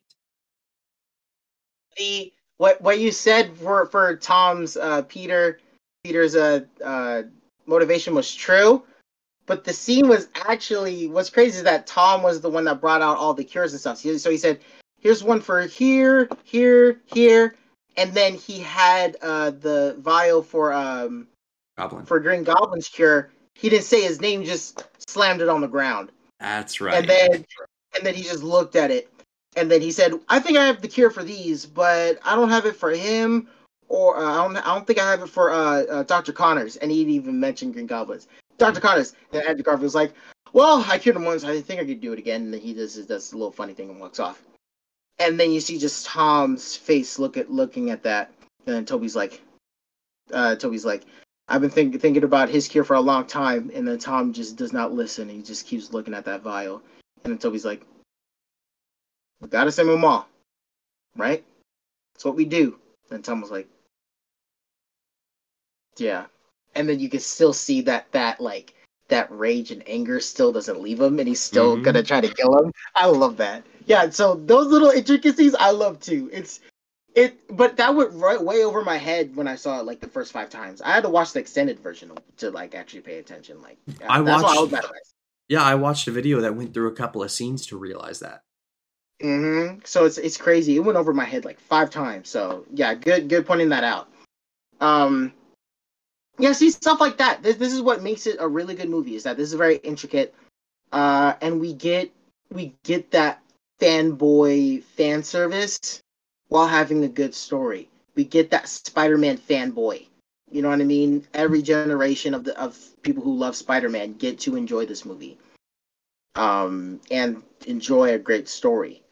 Speaker 2: The what what you said for for Tom's uh, Peter Peter's uh, uh, motivation was true, but the scene was actually what's crazy is that Tom was the one that brought out all the cures and stuff. So he said, here's one for here, here, here, and then he had uh, the vial for um
Speaker 1: Goblin
Speaker 2: for Green Goblin's cure. He didn't say his name; just slammed it on the ground.
Speaker 1: That's right.
Speaker 2: And then and then he just looked at it, and then he said, "I think I have the cure for these, but I don't have it for him." Or uh, I don't. I don't think I have it for uh, uh, Doctor Connors, and he didn't even mention Green Goblins. Doctor Connors, and Andrew Garfield was like, "Well, I cured him once. I think I could do it again." And then he does does a little funny thing and walks off and then you see just Tom's face look at looking at that, and then Tobey's like, uh, Tobey's like, I've been think, thinking about his cure for a long time, and then Tom just does not listen. He just keeps looking at that vial, and then Tobey's like, "We gotta send them all, right? That's what we do." And Tom was like, "Yeah," and then you can still see that that like that rage and anger still doesn't leave him, and he's still mm-hmm. gonna try to kill him. I love that yeah, so those little intricacies I love too. It's it, but that went right way over my head when I saw it like the first five times. I had to watch the extended version to like actually pay attention. Like
Speaker 1: I watched. I yeah, I watched a video that went through a couple of scenes to realize that.
Speaker 2: Mm-hmm. So it's it's crazy. It went over my head like five times. So yeah, good good pointing that out. Um, yeah, see stuff like that. This this is what makes it a really good movie. Is that this is very intricate, uh, and we get we get that fanboy fan service while having a good story. We get that Spider-Man fanboy. You know what I mean? Every generation of the of people who love Spider-Man get to enjoy this movie. um, and enjoy a great story.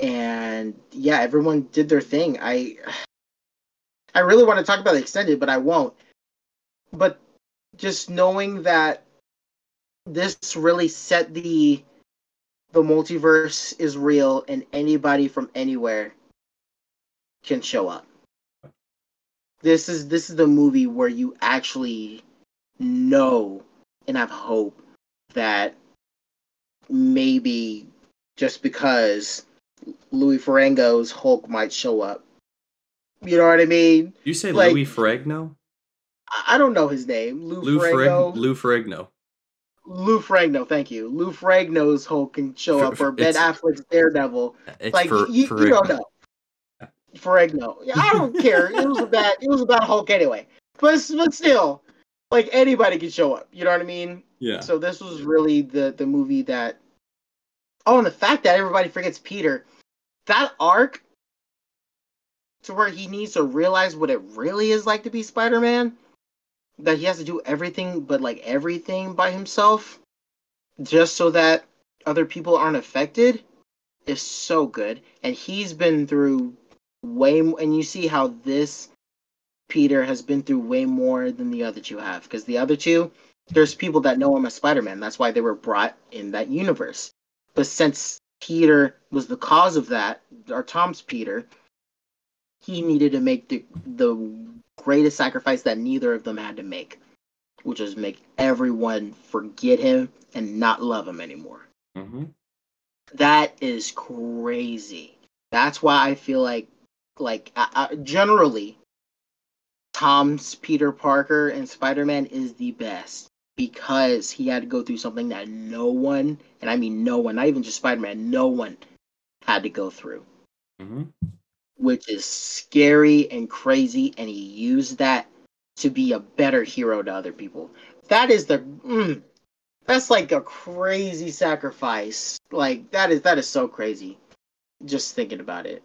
Speaker 2: And yeah, everyone did their thing. I I really want to talk about the extended, but I won't. But just knowing that this really set the the multiverse is real and anybody from anywhere can show up. This is this is the movie where you actually know and have hope that maybe just because Louis Ferrigno's Hulk might show up. You know what I mean?
Speaker 1: You say
Speaker 2: Like-
Speaker 1: Louis Ferrigno?
Speaker 2: I don't know his name. Lou,
Speaker 1: Lou
Speaker 2: Ferrigno.
Speaker 1: Ferrigno. Lou Ferrigno.
Speaker 2: Lou Ferrigno, thank you. Lou Ferrigno's Hulk can show up,
Speaker 1: for-
Speaker 2: or Ben Affleck's Daredevil.
Speaker 1: It's
Speaker 2: Like
Speaker 1: for,
Speaker 2: you, you don't know. Ferrigno. Yeah, I don't care. It was a bad. It was a bad Hulk anyway. But but still, like anybody can show up. You know what I mean?
Speaker 1: Yeah.
Speaker 2: So this was really the the movie that. Oh, and the fact that everybody forgets Peter, that arc, to where he needs to realize what it really is like to be Spider-Man, that he has to do everything but like everything by himself, just so that other people aren't affected, is so good. And he's been through way, m- and you see how this Peter has been through way more than the other two have, because the other two there's people that know him as Spider-Man. That's why they were brought in that universe. But since Peter was the cause of that, or Tom's Peter, he needed to make the the greatest sacrifice that neither of them had to make, which was make everyone forget him and not love him anymore.
Speaker 1: hmm
Speaker 2: That is crazy. That's why I feel like, like I, I, generally, Tom's Peter Parker and Spider Man is the best because he had to go through something that no one, and I mean no one, not even just Spider Man, no one had to go through,
Speaker 1: hmm
Speaker 2: which is scary and crazy, and he used that to be a better hero to other people. That is the. Mm, that's like a crazy sacrifice. Like that is that is so crazy. Just thinking about it.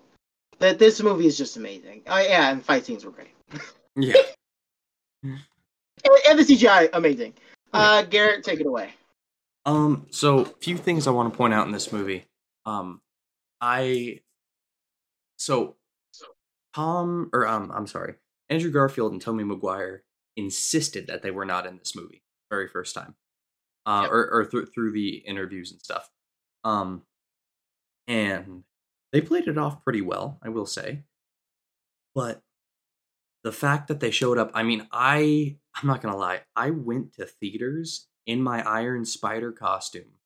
Speaker 2: That this movie is just amazing. Oh yeah, and fight scenes were great.
Speaker 1: Yeah. [LAUGHS] [LAUGHS]
Speaker 2: And, and the CGI amazing. Uh Garrett, take it away.
Speaker 1: Um, so few things I want to point out in this movie. Um, I so Tom or um, I'm sorry, Andrew Garfield and Tommy Maguire insisted that they were not in this movie very first time, uh,
Speaker 2: Yep.
Speaker 1: or or through through the interviews and stuff. Um, and they played it off pretty well, I will say. But the fact that they showed up, I mean, I I'm not gonna lie, I went to theaters in my Iron Spider costume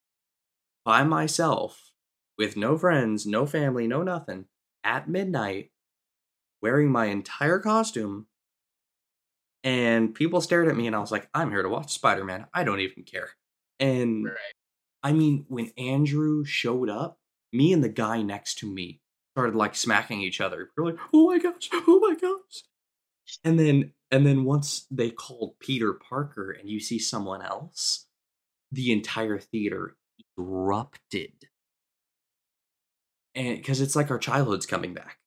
Speaker 1: by myself with no friends, no family, no nothing at midnight, wearing my entire costume. And people stared at me, and I was like, I'm here to watch Spider Man. I don't even care. And I mean, when Andrew showed up, me and the guy next to me started like smacking each other. We're like, oh my gosh, oh my gosh. And then and then once they called Peter Parker and you see someone else, the entire theater erupted. And because it's like our childhood's coming back.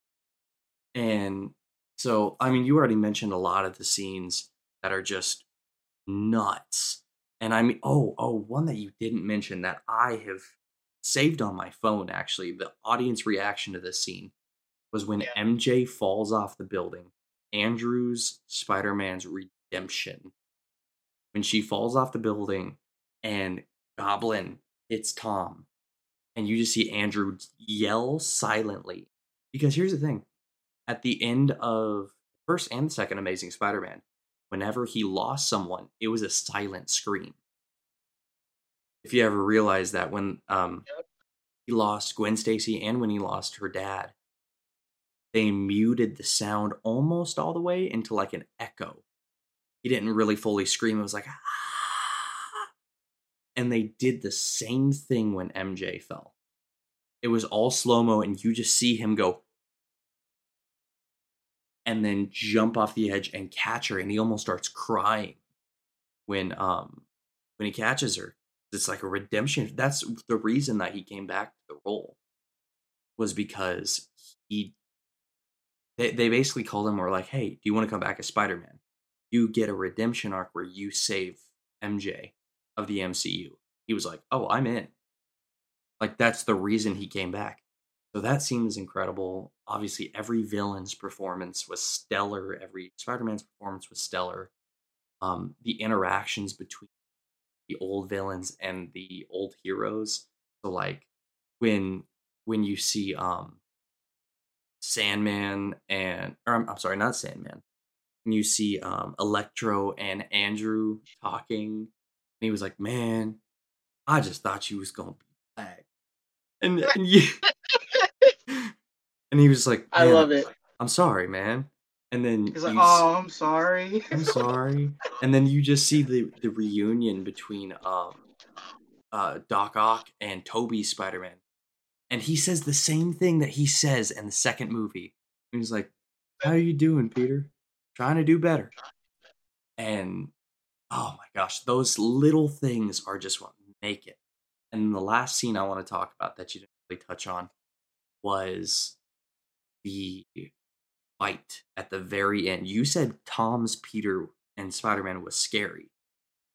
Speaker 1: And so, I mean, you already mentioned a lot of the scenes that are just nuts. And I mean, oh, oh, one that you didn't mention that I have saved on my phone actually, the audience reaction to this scene was when
Speaker 2: Yeah.
Speaker 1: MJ falls off the building. Andrew's Spider Man's redemption. When she falls off the building and Goblin hits Tom, and you just see Andrew yell silently. Because here's the thing at the end of the first and second Amazing Spider Man, whenever he lost someone, it was a silent scream. If you ever realize that when um, he lost Gwen Stacy and when he lost her dad, they muted the sound almost all the way into like an echo. He didn't really fully scream. It was like, "Ah." and they did the same thing when MJ fell. It was all slow mo, and you just see him go and then jump off the edge and catch her, and he almost starts crying when um when he catches her. It's like a redemption. That's the reason that he came back to the role was because he they, they basically called him or like, hey, do you want to come back as Spider Man? You get a redemption arc where you save MJ of the MCU. he was like, "Oh, I'm in." Like that's the reason he came back. So that seems incredible. Obviously, every villain's performance was stellar. Every Spider-Man's performance was stellar. Um, the interactions between the old villains and the old heroes. So like when when you see um Sandman and or I'm, I'm sorry, not Sandman. When you see um Electro and Andrew talking, and he was like, "Man, I just thought you was gonna be back," and and [LAUGHS] you, and he was like,
Speaker 2: I love it.
Speaker 1: I'm sorry, man." And then
Speaker 2: He's like,
Speaker 1: you
Speaker 2: oh, I'm sorry. [LAUGHS]
Speaker 1: I'm sorry. [LAUGHS] And then you just see the the reunion between um uh Doc Ock and Tobey Spider Man. And he says the same thing that he says in the second movie. And he's like, How are you doing, Peter? Trying to do better. And oh my gosh, those little things are just what make it. And the last scene I want to talk about that you didn't really touch on was the fight at the very end. You said Tom's Peter and Spider Man was scary,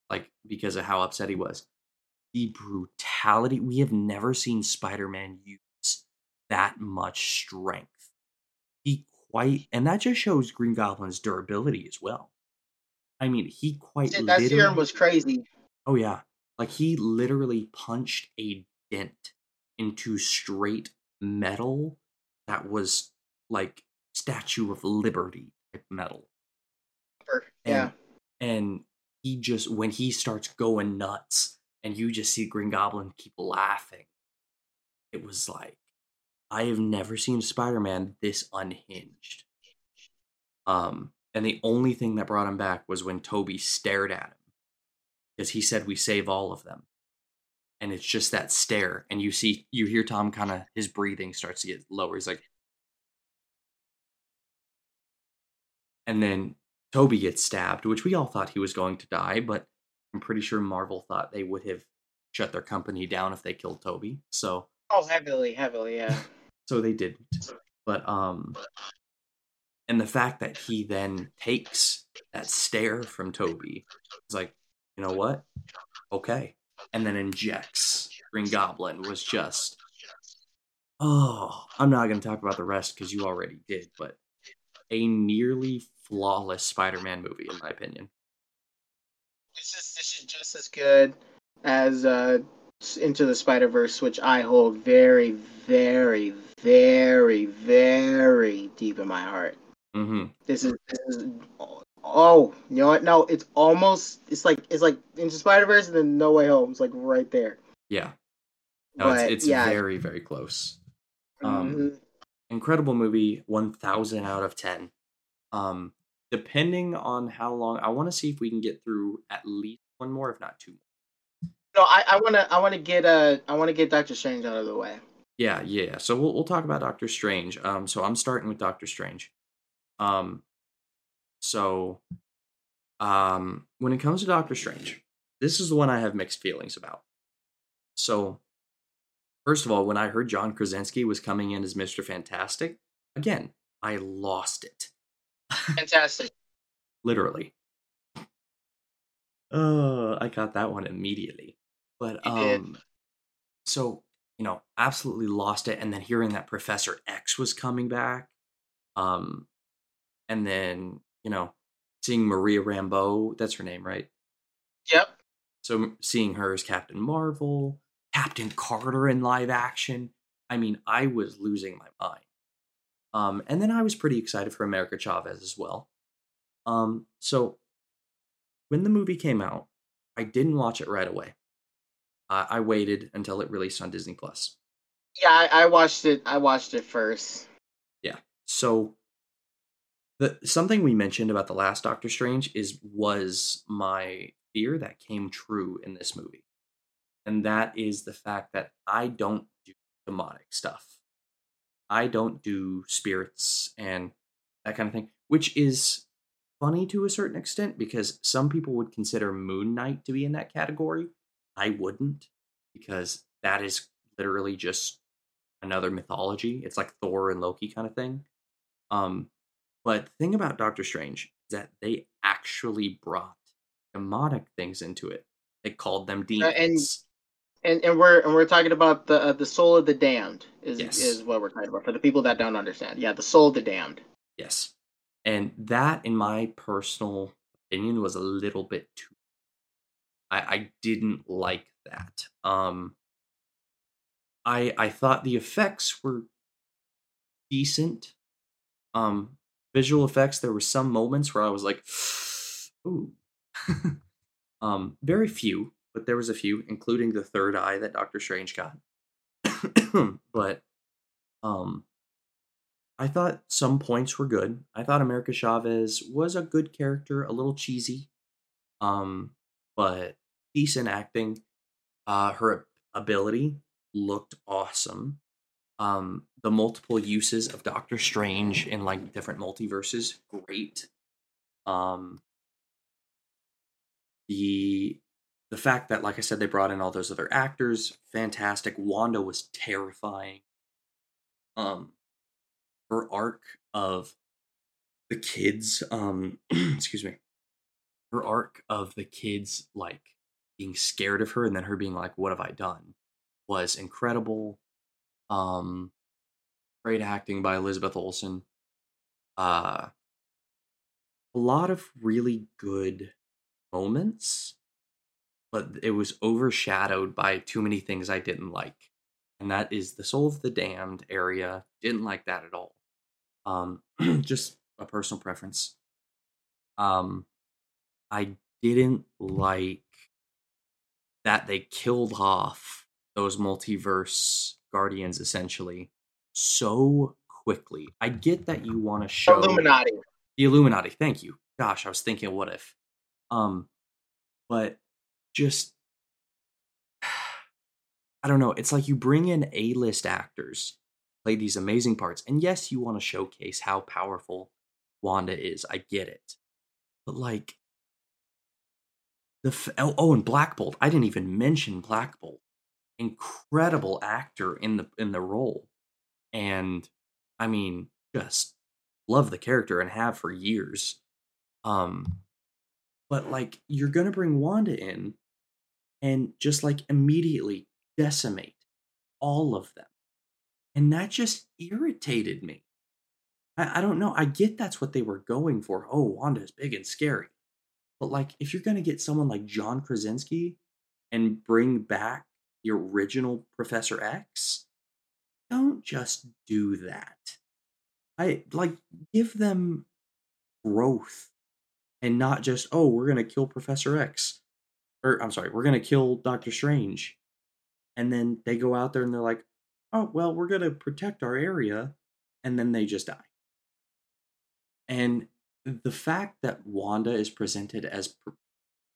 Speaker 1: like because of how upset he was. The brutality, we have never seen Spider Man use that much strength. He quite, and that just shows Green Goblin's durability as well. I mean, he quite
Speaker 2: that serum was crazy.
Speaker 1: Oh yeah, like he literally punched a dent into straight metal that was like Statue of Liberty type metal.
Speaker 2: Yeah.
Speaker 1: And, and he just when he starts going nuts and you just see Green Goblin keep laughing. It was like I have never seen Spider-Man this unhinged. Um and the only thing that brought him back was when Tobey stared at him. Because he said we save all of them. And it's just that stare and you see you hear Tom kind of his breathing starts to get lower. He's like and then Tobey gets stabbed, which we all thought he was going to die, but I'm pretty sure Marvel thought they would have shut their company down if they killed Tobey. So
Speaker 2: Oh, heavily, heavily, yeah.
Speaker 1: so they didn't. But um and the fact that he then takes that stare from Tobey is like, you know what? Okay. And then injects Green Goblin was just Oh, I'm not going to talk about the rest because you already did, but a nearly flawless Spider-Man movie, in my opinion.
Speaker 2: This is this is just as good as uh, Into the Spider Verse, which I hold very, very, very, very deep in my heart.
Speaker 1: Mm-hmm.
Speaker 2: This is this is oh you know what? No, it's almost it's like it's like Into Spider Verse and then No Way Home. It's like right there.
Speaker 1: Yeah. No,
Speaker 2: But,
Speaker 1: it's, it's
Speaker 2: yeah.
Speaker 1: very, very close. Um,
Speaker 2: Mhm.
Speaker 1: incredible movie 1000 out of 10 um depending on how long i want to see if we can get through at least one more if not two more.
Speaker 2: No, I, I wanna I wanna get uh I wanna get Doctor Strange out of the way.
Speaker 1: yeah yeah so we'll, we'll talk about doctor strange um so i'm starting with doctor strange. Um so um when it comes to doctor strange this is the one i have mixed feelings about. So first of all when i heard john krasinski was coming in as mr fantastic again i lost it
Speaker 2: Fantastic.
Speaker 1: literally. Uh, I got that one immediately. But
Speaker 2: You did.
Speaker 1: um so, you know, absolutely lost it and then hearing that Professor X was coming back um and then, you know, seeing Maria Rambeau, that's her name, right?
Speaker 2: Yep.
Speaker 1: So seeing her as Captain Marvel, Captain Carter in live action. I mean, I was losing my mind. Um, and then I was pretty excited for America Chavez as well. Um, so when the movie came out, I didn't watch it right away. Uh, I waited until it released on Disney Plus.
Speaker 2: Yeah, I, I watched it. I watched it first. Yeah.
Speaker 1: So the something we mentioned about the last Doctor Strange is was my fear that came true in this movie. And that is the fact that I don't do demonic stuff. I don't do spirits and that kind of thing, which is funny to a certain extent because some people would consider Moon Knight to be in that category. I wouldn't because that is literally just another mythology. It's like Thor and Loki kind of thing. Um, but the thing about Doctor Strange is that they actually brought demonic things into it. They called them
Speaker 2: Uh, and-
Speaker 1: demons.
Speaker 2: And and we're and we're talking about the uh, the soul of the damned is
Speaker 1: Yes.
Speaker 2: is what we're talking about for the people that don't understand. Yeah, the soul of the damned.
Speaker 1: Yes. And that, in my personal opinion, was a little bit too. I, I didn't like that. Um, I I thought the effects were decent. Um, visual effects. There were some moments where I was like, "Ooh." [LAUGHS] um, very few, but there was a few, including the third eye that Doctor Strange got. [COUGHS] but um, I thought some points were good. I thought America Chavez was a good character, a little cheesy, um, but decent acting. Uh, her ability looked awesome. Um, the multiple uses of Doctor Strange in like different multiverses, great. Um, the the fact that, like I said, they brought in all those other actors, fantastic. Wanda was terrifying. Um, her arc of the kids um [CLEARS THROAT] excuse me. Her arc of the kids like being scared of her and then her being like what have i done? was incredible. Um great acting by elizabeth olsen. Uh a lot of really good moments but it was overshadowed by too many things i didn't like and that is the soul of the damned area didn't like that at all um [CLEARS THROAT] just a personal preference. Um i didn't like that they killed off those multiverse guardians essentially so quickly. I get that you want to show
Speaker 2: Illuminati.
Speaker 1: the illuminati thank you. Gosh i was thinking what if. Um but just i don't know it's like you bring in a-list actors play these amazing parts. And yes, you want to showcase how powerful Wanda is. I get it. But like the f- oh, oh, and Black Bolt. I didn't even mention Black Bolt. Incredible actor in the in the role. And I mean, just love the character and have for years. Um but like you're going to bring Wanda in and just like immediately decimate all of them and that just irritated me. I, I don't know. I get that's what they were going for. Oh, Wanda is big and scary. But like, if you're gonna get someone like John Krasinski and bring back the original Professor X, don't just do that. I like give them growth and not just, oh, we're gonna kill Professor X. Or I'm sorry, we're gonna kill Doctor Strange. And then they go out there and they're like, oh well we're to protect our area and then they just die. And the fact that wanda is presented as pr-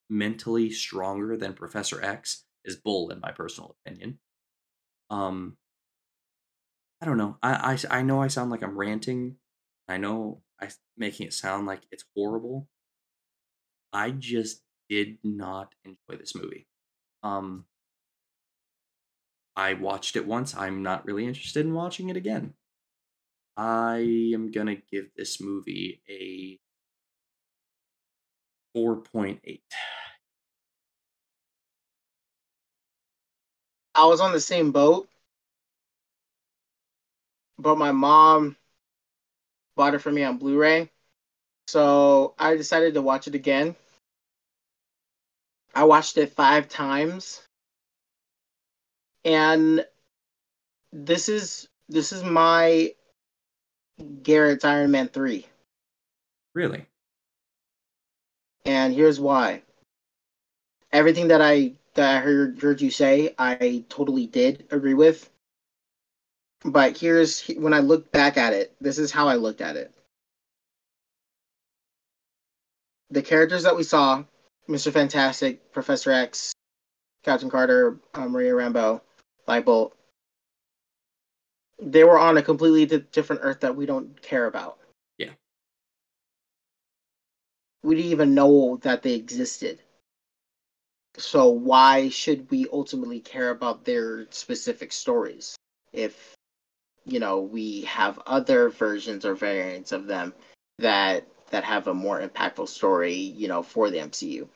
Speaker 1: mentally stronger than professor x is bull in my personal opinion. Um i don't know i i, I know i sound like i'm ranting i know i making it sound like it's horrible. I just did not enjoy this movie um I watched it once. I'm not really interested in watching it again. I am going to give this movie a 4.8.
Speaker 2: I was on the same boat, but my mom bought it for me on Blu-ray, so I decided to watch it again. I watched it five times, and this is this is my Garrett's Iron Man three,
Speaker 1: Really?
Speaker 2: and here's why. Everything that I that I heard heard you say, I totally did agree with. But here's when I look back at it. This is how I looked at it. The characters that we saw, Mr. Fantastic, Professor X, Captain Carter, uh, Maria Rambeau, Black Bolt, they were on a completely di- different Earth that we don't care about.
Speaker 1: Yeah.
Speaker 2: We didn't even know that they existed. So why should we ultimately care about their specific stories if you know we have other versions or variants of them that that have a more impactful story, you know, for the MCU?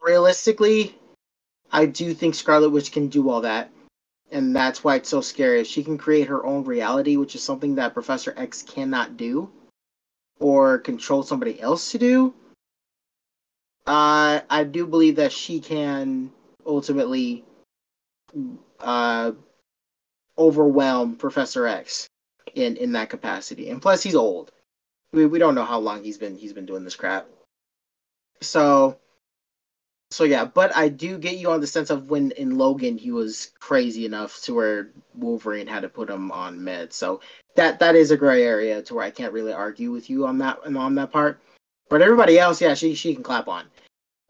Speaker 2: realistically, I do think Scarlet Witch can do all that. And that's why it's so scary. If she can create her own reality, which is something that Professor X cannot do, or control somebody else to do, uh, I do believe that she can ultimately uh, overwhelm Professor X in in that capacity. And plus, he's old. We we don't know how long he's been he's been doing this crap. So so yeah, but I do get you on the sense of when in Logan he was crazy enough to where Wolverine had to put him on meds. So that that is a gray area to where I can't really argue with you on that on that part. But everybody else, yeah, she she can clap on.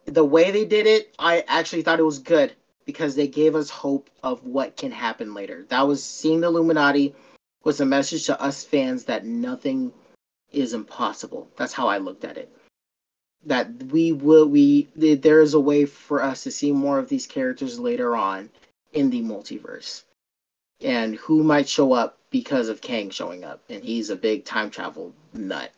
Speaker 2: The way they did it, I actually thought it was good because they gave us hope of what can happen later. That was seeing the Illuminati was a message to us fans that nothing is impossible. That's how I looked at it. That we will we there is a way for us to see more of these characters later on in the multiverse. And who might show up because of Kang showing up and he's a big time travel nut.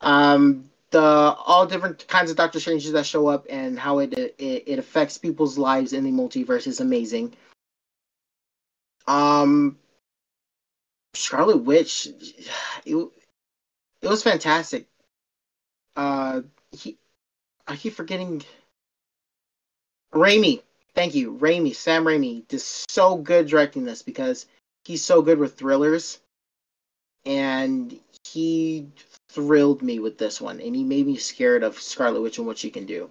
Speaker 2: Um the all different kinds of Doctor Stranges that show up and how it it, it affects people's lives in the multiverse is amazing. Um Scarlet Witch it, it was fantastic uh he, I keep forgetting. Raimi, thank you, Raimi, Sam Raimi, did so good directing this because he's so good with thrillers, and he thrilled me with this one, and he made me scared of Scarlet Witch and what she can do.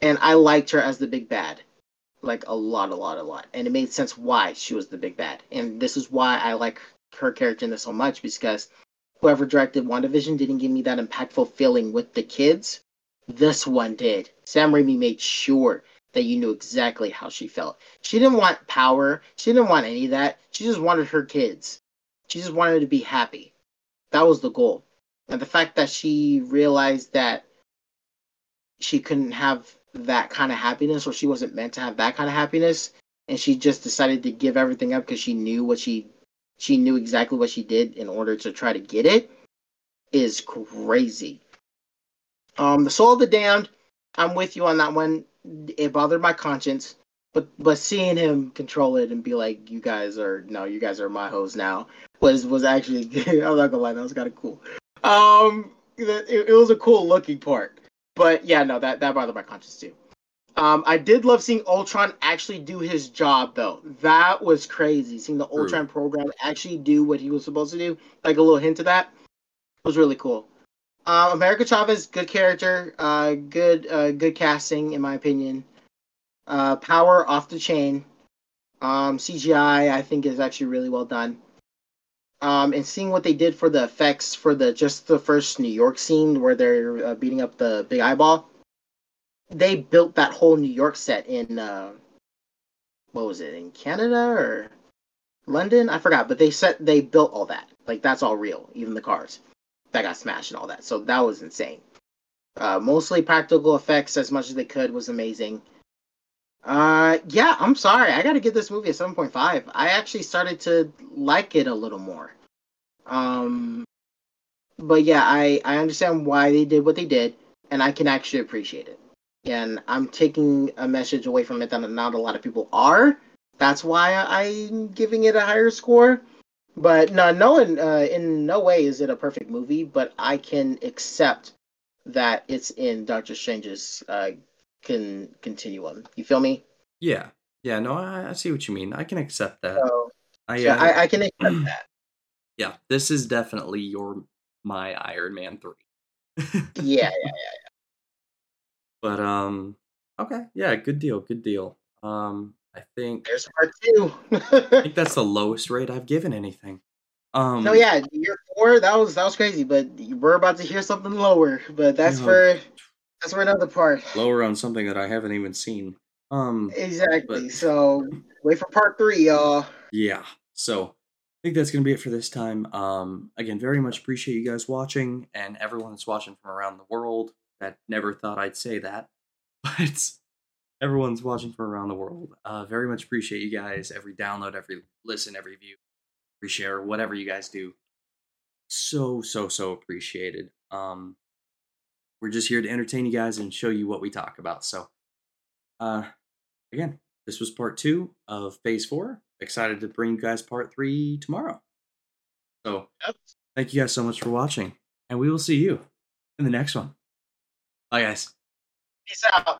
Speaker 2: And I liked her as the big bad, like a lot, a lot, a lot, and it made sense why she was the big bad, and this is why I like her character in this so much because whoever directed WandaVision didn't give me that impactful feeling with the kids. This one did. Sam Raimi made sure that you knew exactly how she felt. She didn't want power. She didn't want any of that. She just wanted her kids. She just wanted to be happy. That was the goal. And the fact that she realized that she couldn't have that kind of happiness or she wasn't meant to have that kind of happiness and she just decided to give everything up because she knew what she she knew exactly what she did in order to try to get it is crazy. Um, the Soul of the Damned, I'm with you on that one. It bothered my conscience, but but seeing him control it and be like, "You guys are no, you guys are my hoes now," was was actually [LAUGHS] I'm not gonna lie, that was kind of cool. Um, it, it was a cool looking part, but yeah, no, that that bothered my conscience too. Um, I did love seeing Ultron actually do his job, though. That was crazy. Seeing the Ultron True. program actually do what he was supposed to do, like a little hint of that, was really cool. Uh, America Chavez, good character, uh, good, uh, good casting in my opinion. Uh, power off the chain. Um, CGI, I think, is actually really well done. Um, and seeing what they did for the effects for the just the first New York scene where they're uh, beating up the big eyeball they built that whole New York set in uh, what was it in Canada or London? I forgot, but they set they built all that. Like that's all real, even the cars that got smashed and all that. So that was insane. Uh, mostly practical effects as much as they could was amazing. Uh, yeah, I'm sorry. I got to give this movie a 7.5. I actually started to like it a little more. Um, but yeah, I I understand why they did what they did, and I can actually appreciate it and I'm taking a message away from it that not a lot of people are. That's why I'm giving it a higher score. But no, no, in, uh, in no way is it a perfect movie. But I can accept that it's in Doctor Strange's uh, can continue on. You feel me?
Speaker 1: Yeah, yeah. No, I, I see what you mean. I can accept that.
Speaker 2: So, I, uh, I, I can accept [CLEARS THROAT] that.
Speaker 1: Yeah, this is definitely your my Iron Man three. [LAUGHS]
Speaker 2: yeah, yeah, yeah, yeah.
Speaker 1: but um, okay, yeah, good deal, good deal. Um, I think
Speaker 2: there's part two.
Speaker 1: I [LAUGHS] think that's the lowest rate I've given anything. Um,
Speaker 2: no, yeah, year four that was that was crazy, but we're about to hear something lower. But that's you know, for that's for another part.
Speaker 1: Lower on something that I haven't even seen. Um,
Speaker 2: exactly. But... So wait for part three, y'all.
Speaker 1: Yeah. So I think that's gonna be it for this time. Um, again, very much appreciate you guys watching and everyone that's watching from around the world. That never thought I'd say that, [LAUGHS] but everyone's watching from around the world. Uh, very much appreciate you guys. Every download, every listen, every view, every share, whatever you guys do. So, so, so appreciated. Um, we're just here to entertain you guys and show you what we talk about. So, uh, again, this was part two of phase four. Excited to bring you guys part three tomorrow. So,
Speaker 2: Yep.
Speaker 1: thank you guys so much for watching, and we will see you in the next one. Bye, guys.
Speaker 2: Peace out.